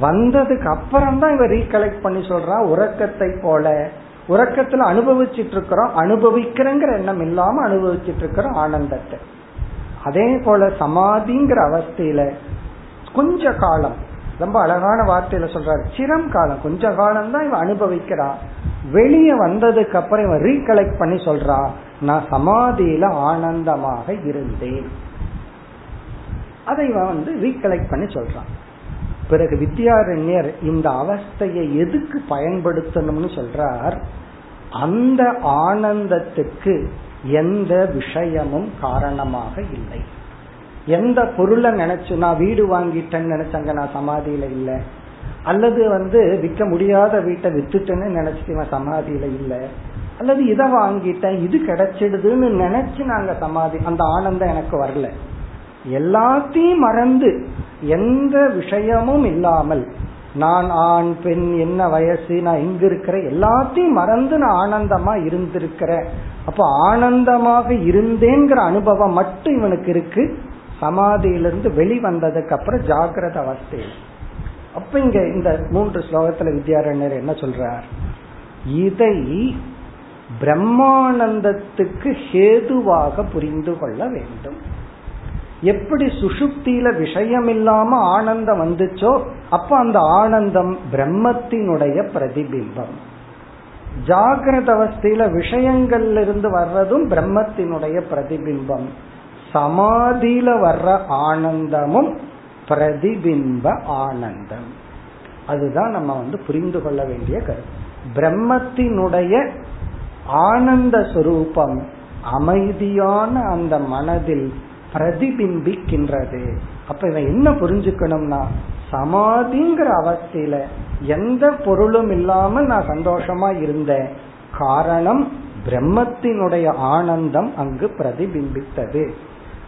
வந்ததுக்கு அப்புறம் தான் இவ ரீகலெக்ட் பண்ணி சொல்றான் உறக்கத்தை போல. உறக்கத்துல அனுபவிச்சுட்டு இருக்கிறோம் அனுபவிக்கிறேங்கிற எண்ணம் இல்லாம அனுபவிச்சுட்டு இருக்கிறோம் ஆனந்தத்தை. அதே போல சமாதிங்கிற அவஸ்தையில கொஞ்ச காலம் ரொம்ப அழகான வார்த்தையில சொல்றாரு சிரம் காலம் கொஞ்ச காலம் தான் இவன் அனுபவிக்கிறான் வெளியே வந்ததுக்கு அப்புறம் இவன் ரீகலெக்ட் பண்ணி சொல்றான் நான் சமாதியில ஆனந்தமாக இருந்தேன். அதை இவன் வந்து ரீகலெக்ட் பண்ணி சொல்றான் பிறகு வித்யாரண்யர் இந்த அவஸ்தையை எதுக்கு பயன்படுத்தணும்னு சொல்றார்? அந்த ஆனந்தத்துக்கு எந்த விஷயமும் காரணமாக இல்லை. எந்த பொருளை நினைச்சு நான் வீடு வாங்கிட்டேன்னு நினைச்சங்க நான் சமாதியில இல்லை. அல்லது வந்து விற்க முடியாத வீட்டை வித்துட்டேன்னு நினைச்சிட்டு சமாதியில இல்லை. அல்லது இதை வாங்கிட்டேன் இது கிடைச்சிடுதுன்னு நினைச்சு நாங்க சமாதி அந்த ஆனந்தம் எனக்கு வரல. எல்லாத்தையும் மறந்து எந்த விஷயமும் இல்லாமல் நான் ஆண் பெண் என்ன வயசு நான் இங்க இருக்கிற எல்லாத்தையும் மறந்து நான் ஆனந்தமா இருந்திருக்கிறேன் அப்ப ஆனந்தமாக இருந்தேங்கிற அனுபவம் மட்டும் இவனுக்கு இருக்கு. சமாதியிலிருந்து வெளிவந்ததுக்கு அப்புறம் ஜாகிரத அவஸ்தையில் அப்ப இங்க இந்த மூன்று ஸ்லோகத்துல வித்யாரண்யர் என்ன சொல்றார்? இதை பிரம்மானந்தத்துக்கு ஹேதுவாக புரிந்து கொள்ள வேண்டும். எப்படி சுசுப்தியில விஷயம் இல்லாம ஆனந்தம் வந்துச்சோ அப்ப அந்த ஆனந்தம் பிரம்மத்தினுடைய பிரதிபிம்பம். ஜாகிரத அவஸ்தையில விஷயங்கள்ல இருந்து வர்றதும் பிரம்மத்தினுடைய பிரதிபிம்பம். சமாதியில வர்ற ஆனந்தமும் பிரதிபிம்ப ஆனந்தம். அதுதான் நம்ம வந்து புரிந்து கொள்ள வேண்டிய கருத்து. பிரம்மத்தினுடைய ஆனந்த சுரூபம் அமைதியான அந்த மனதில் பிரதிபிம்பிக்கின்றது. அப்ப இவன் என்ன புரிஞ்சுக்கணும்னா சமாதிங்கிற அவஸ்தையில எந்த பொருளும் இல்லாம நான் சந்தோஷமா இருந்தேன். காரணம் பிரம்மத்தினுடைய ஆனந்தம் அங்கு பிரதிபிம்பித்தது.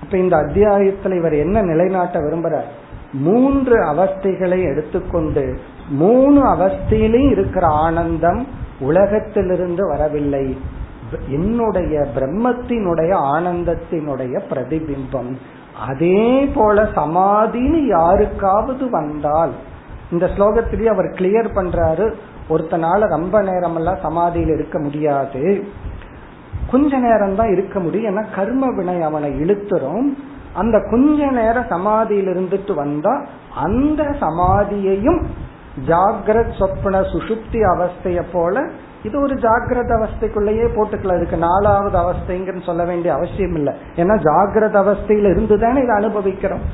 இப்ப இந்த அத்தியாயத்துல இவர் என்ன நிலைநாட்ட விரும்புறார்? மூன்று அவஸ்தைகளை எடுத்துக்கொண்டு மூணு அவஸ்தையிலும் இருக்கிற ஆனந்தம் உலகத்திலிருந்து வரவில்லை. என்னுடைய பிரம்மத்தினுடைய ஆனந்தத்தினுடைய பிரதிபிம்பம். அதே போல சமாதின்னு யாருக்காவது வந்தால் இந்த ஸ்லோகத்திலேயே அவர் கிளியர் பண்றாரு ஒருத்தனால ரொம்ப நேரம் எல்லாம் சமாதியில் இருக்க முடியாது. கொஞ்ச நேரம் தான் இருக்க முடியும். ஏன்னா கர்ம வினை அவனை இழுத்துரும். அந்த கொஞ்ச நேரம் சமாதியில் இருந்துட்டு வந்தா அந்த சமாதியையும் ஜாகிரத் சொப்பன சுசுப்தி அவஸ்தைய போல இது ஒரு ஜாகிரத அவஸ்தைக்குள்ளேயே போட்டுக்கலாம் இதுக்கு நாலாவது அவஸ்தைங்கன்னு சொல்ல வேண்டிய அவசியம் இல்லை. ஏன்னா ஜாகிரத அவஸ்தையில இருந்துதானே இதை அனுபவிக்கிறோம்.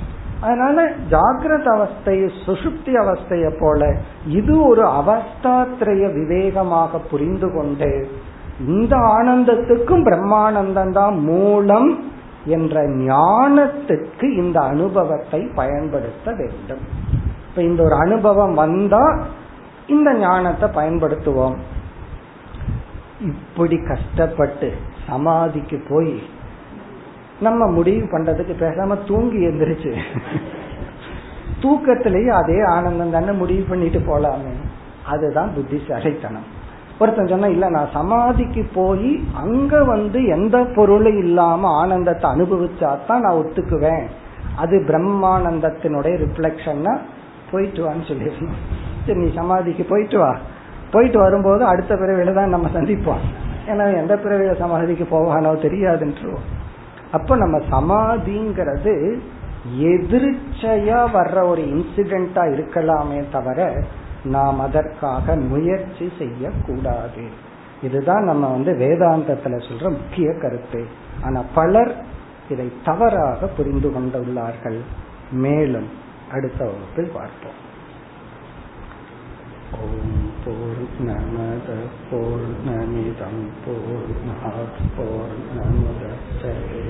அதனால ஜாகிரத அவஸ்தை சுசுப்தி அவஸ்தைய போல இது ஒரு அவஸ்தாத்திரைய விவேகமாக புரிந்து கொண்டு இந்த ஆனந்தத்துக்கும் பிரம்மானந்தம் தான் மூலம் என்ற ஞானத்துக்கு இந்த அனுபவத்தை பயன்படுத்த வேண்டும். இப்ப இந்த ஒரு அனுபவம் வந்தா இந்த ஞானத்தை பயன்படுத்துவோம். இப்படி கஷ்டப்பட்டு சமாதிக்கு போய் நம்ம முடிவு பண்றதுக்கு பேசாம தூங்கி எந்திரிச்சு. தூக்கத்திலேயே அதே ஆனந்தம் தானே முடிவு பண்ணிட்டு போலாமே. அதுதான் புத்திசாலித்தனம். ஒருத்தன் சொன்னா இல்ல நான் சமாதிக்கு போய் அங்க வந்து எந்த பொருளும் இல்லாம ஆனந்தத்தை அனுபவிச்சா தான் நான் ஒத்துக்குவேன். அது பிரம்மானந்தத்தினுடைய ரிஃப்ளெக்ஷன்னா போயிட்டு வான்னு சொல்லிடணும். சரி நீ சமாதிக்கு போயிட்டு வா. போயிட்டு வரும்போது அடுத்த பிறவியில தான் நம்ம சந்திப்போம். ஏன்னா எந்த பிறவியில சமாதிக்கு போவானோ தெரியாதுன்றோம் அப்ப நம்ம சமாதிங்கிறது எதிர்ச்சையா வர்ற ஒரு இன்சிடென்டா இருக்கலாமே தவிர நாம் அதற்காக முயற்சி செய்யக்கூடாது. இதுதான் நம்ம வந்து வேதாந்தத்துல சொல்ற முக்கிய கருத்து. ஆனா பலர் இதை தவறாக புரிந்து கொண்டுள்ளார்கள். மேலும் அடுத்த வகுப்பில் பார்ப்போம். ஓம் பூர்ணமத பூர்ணமிதம் பூர்ணாத் பூர்ணமுதச்சரே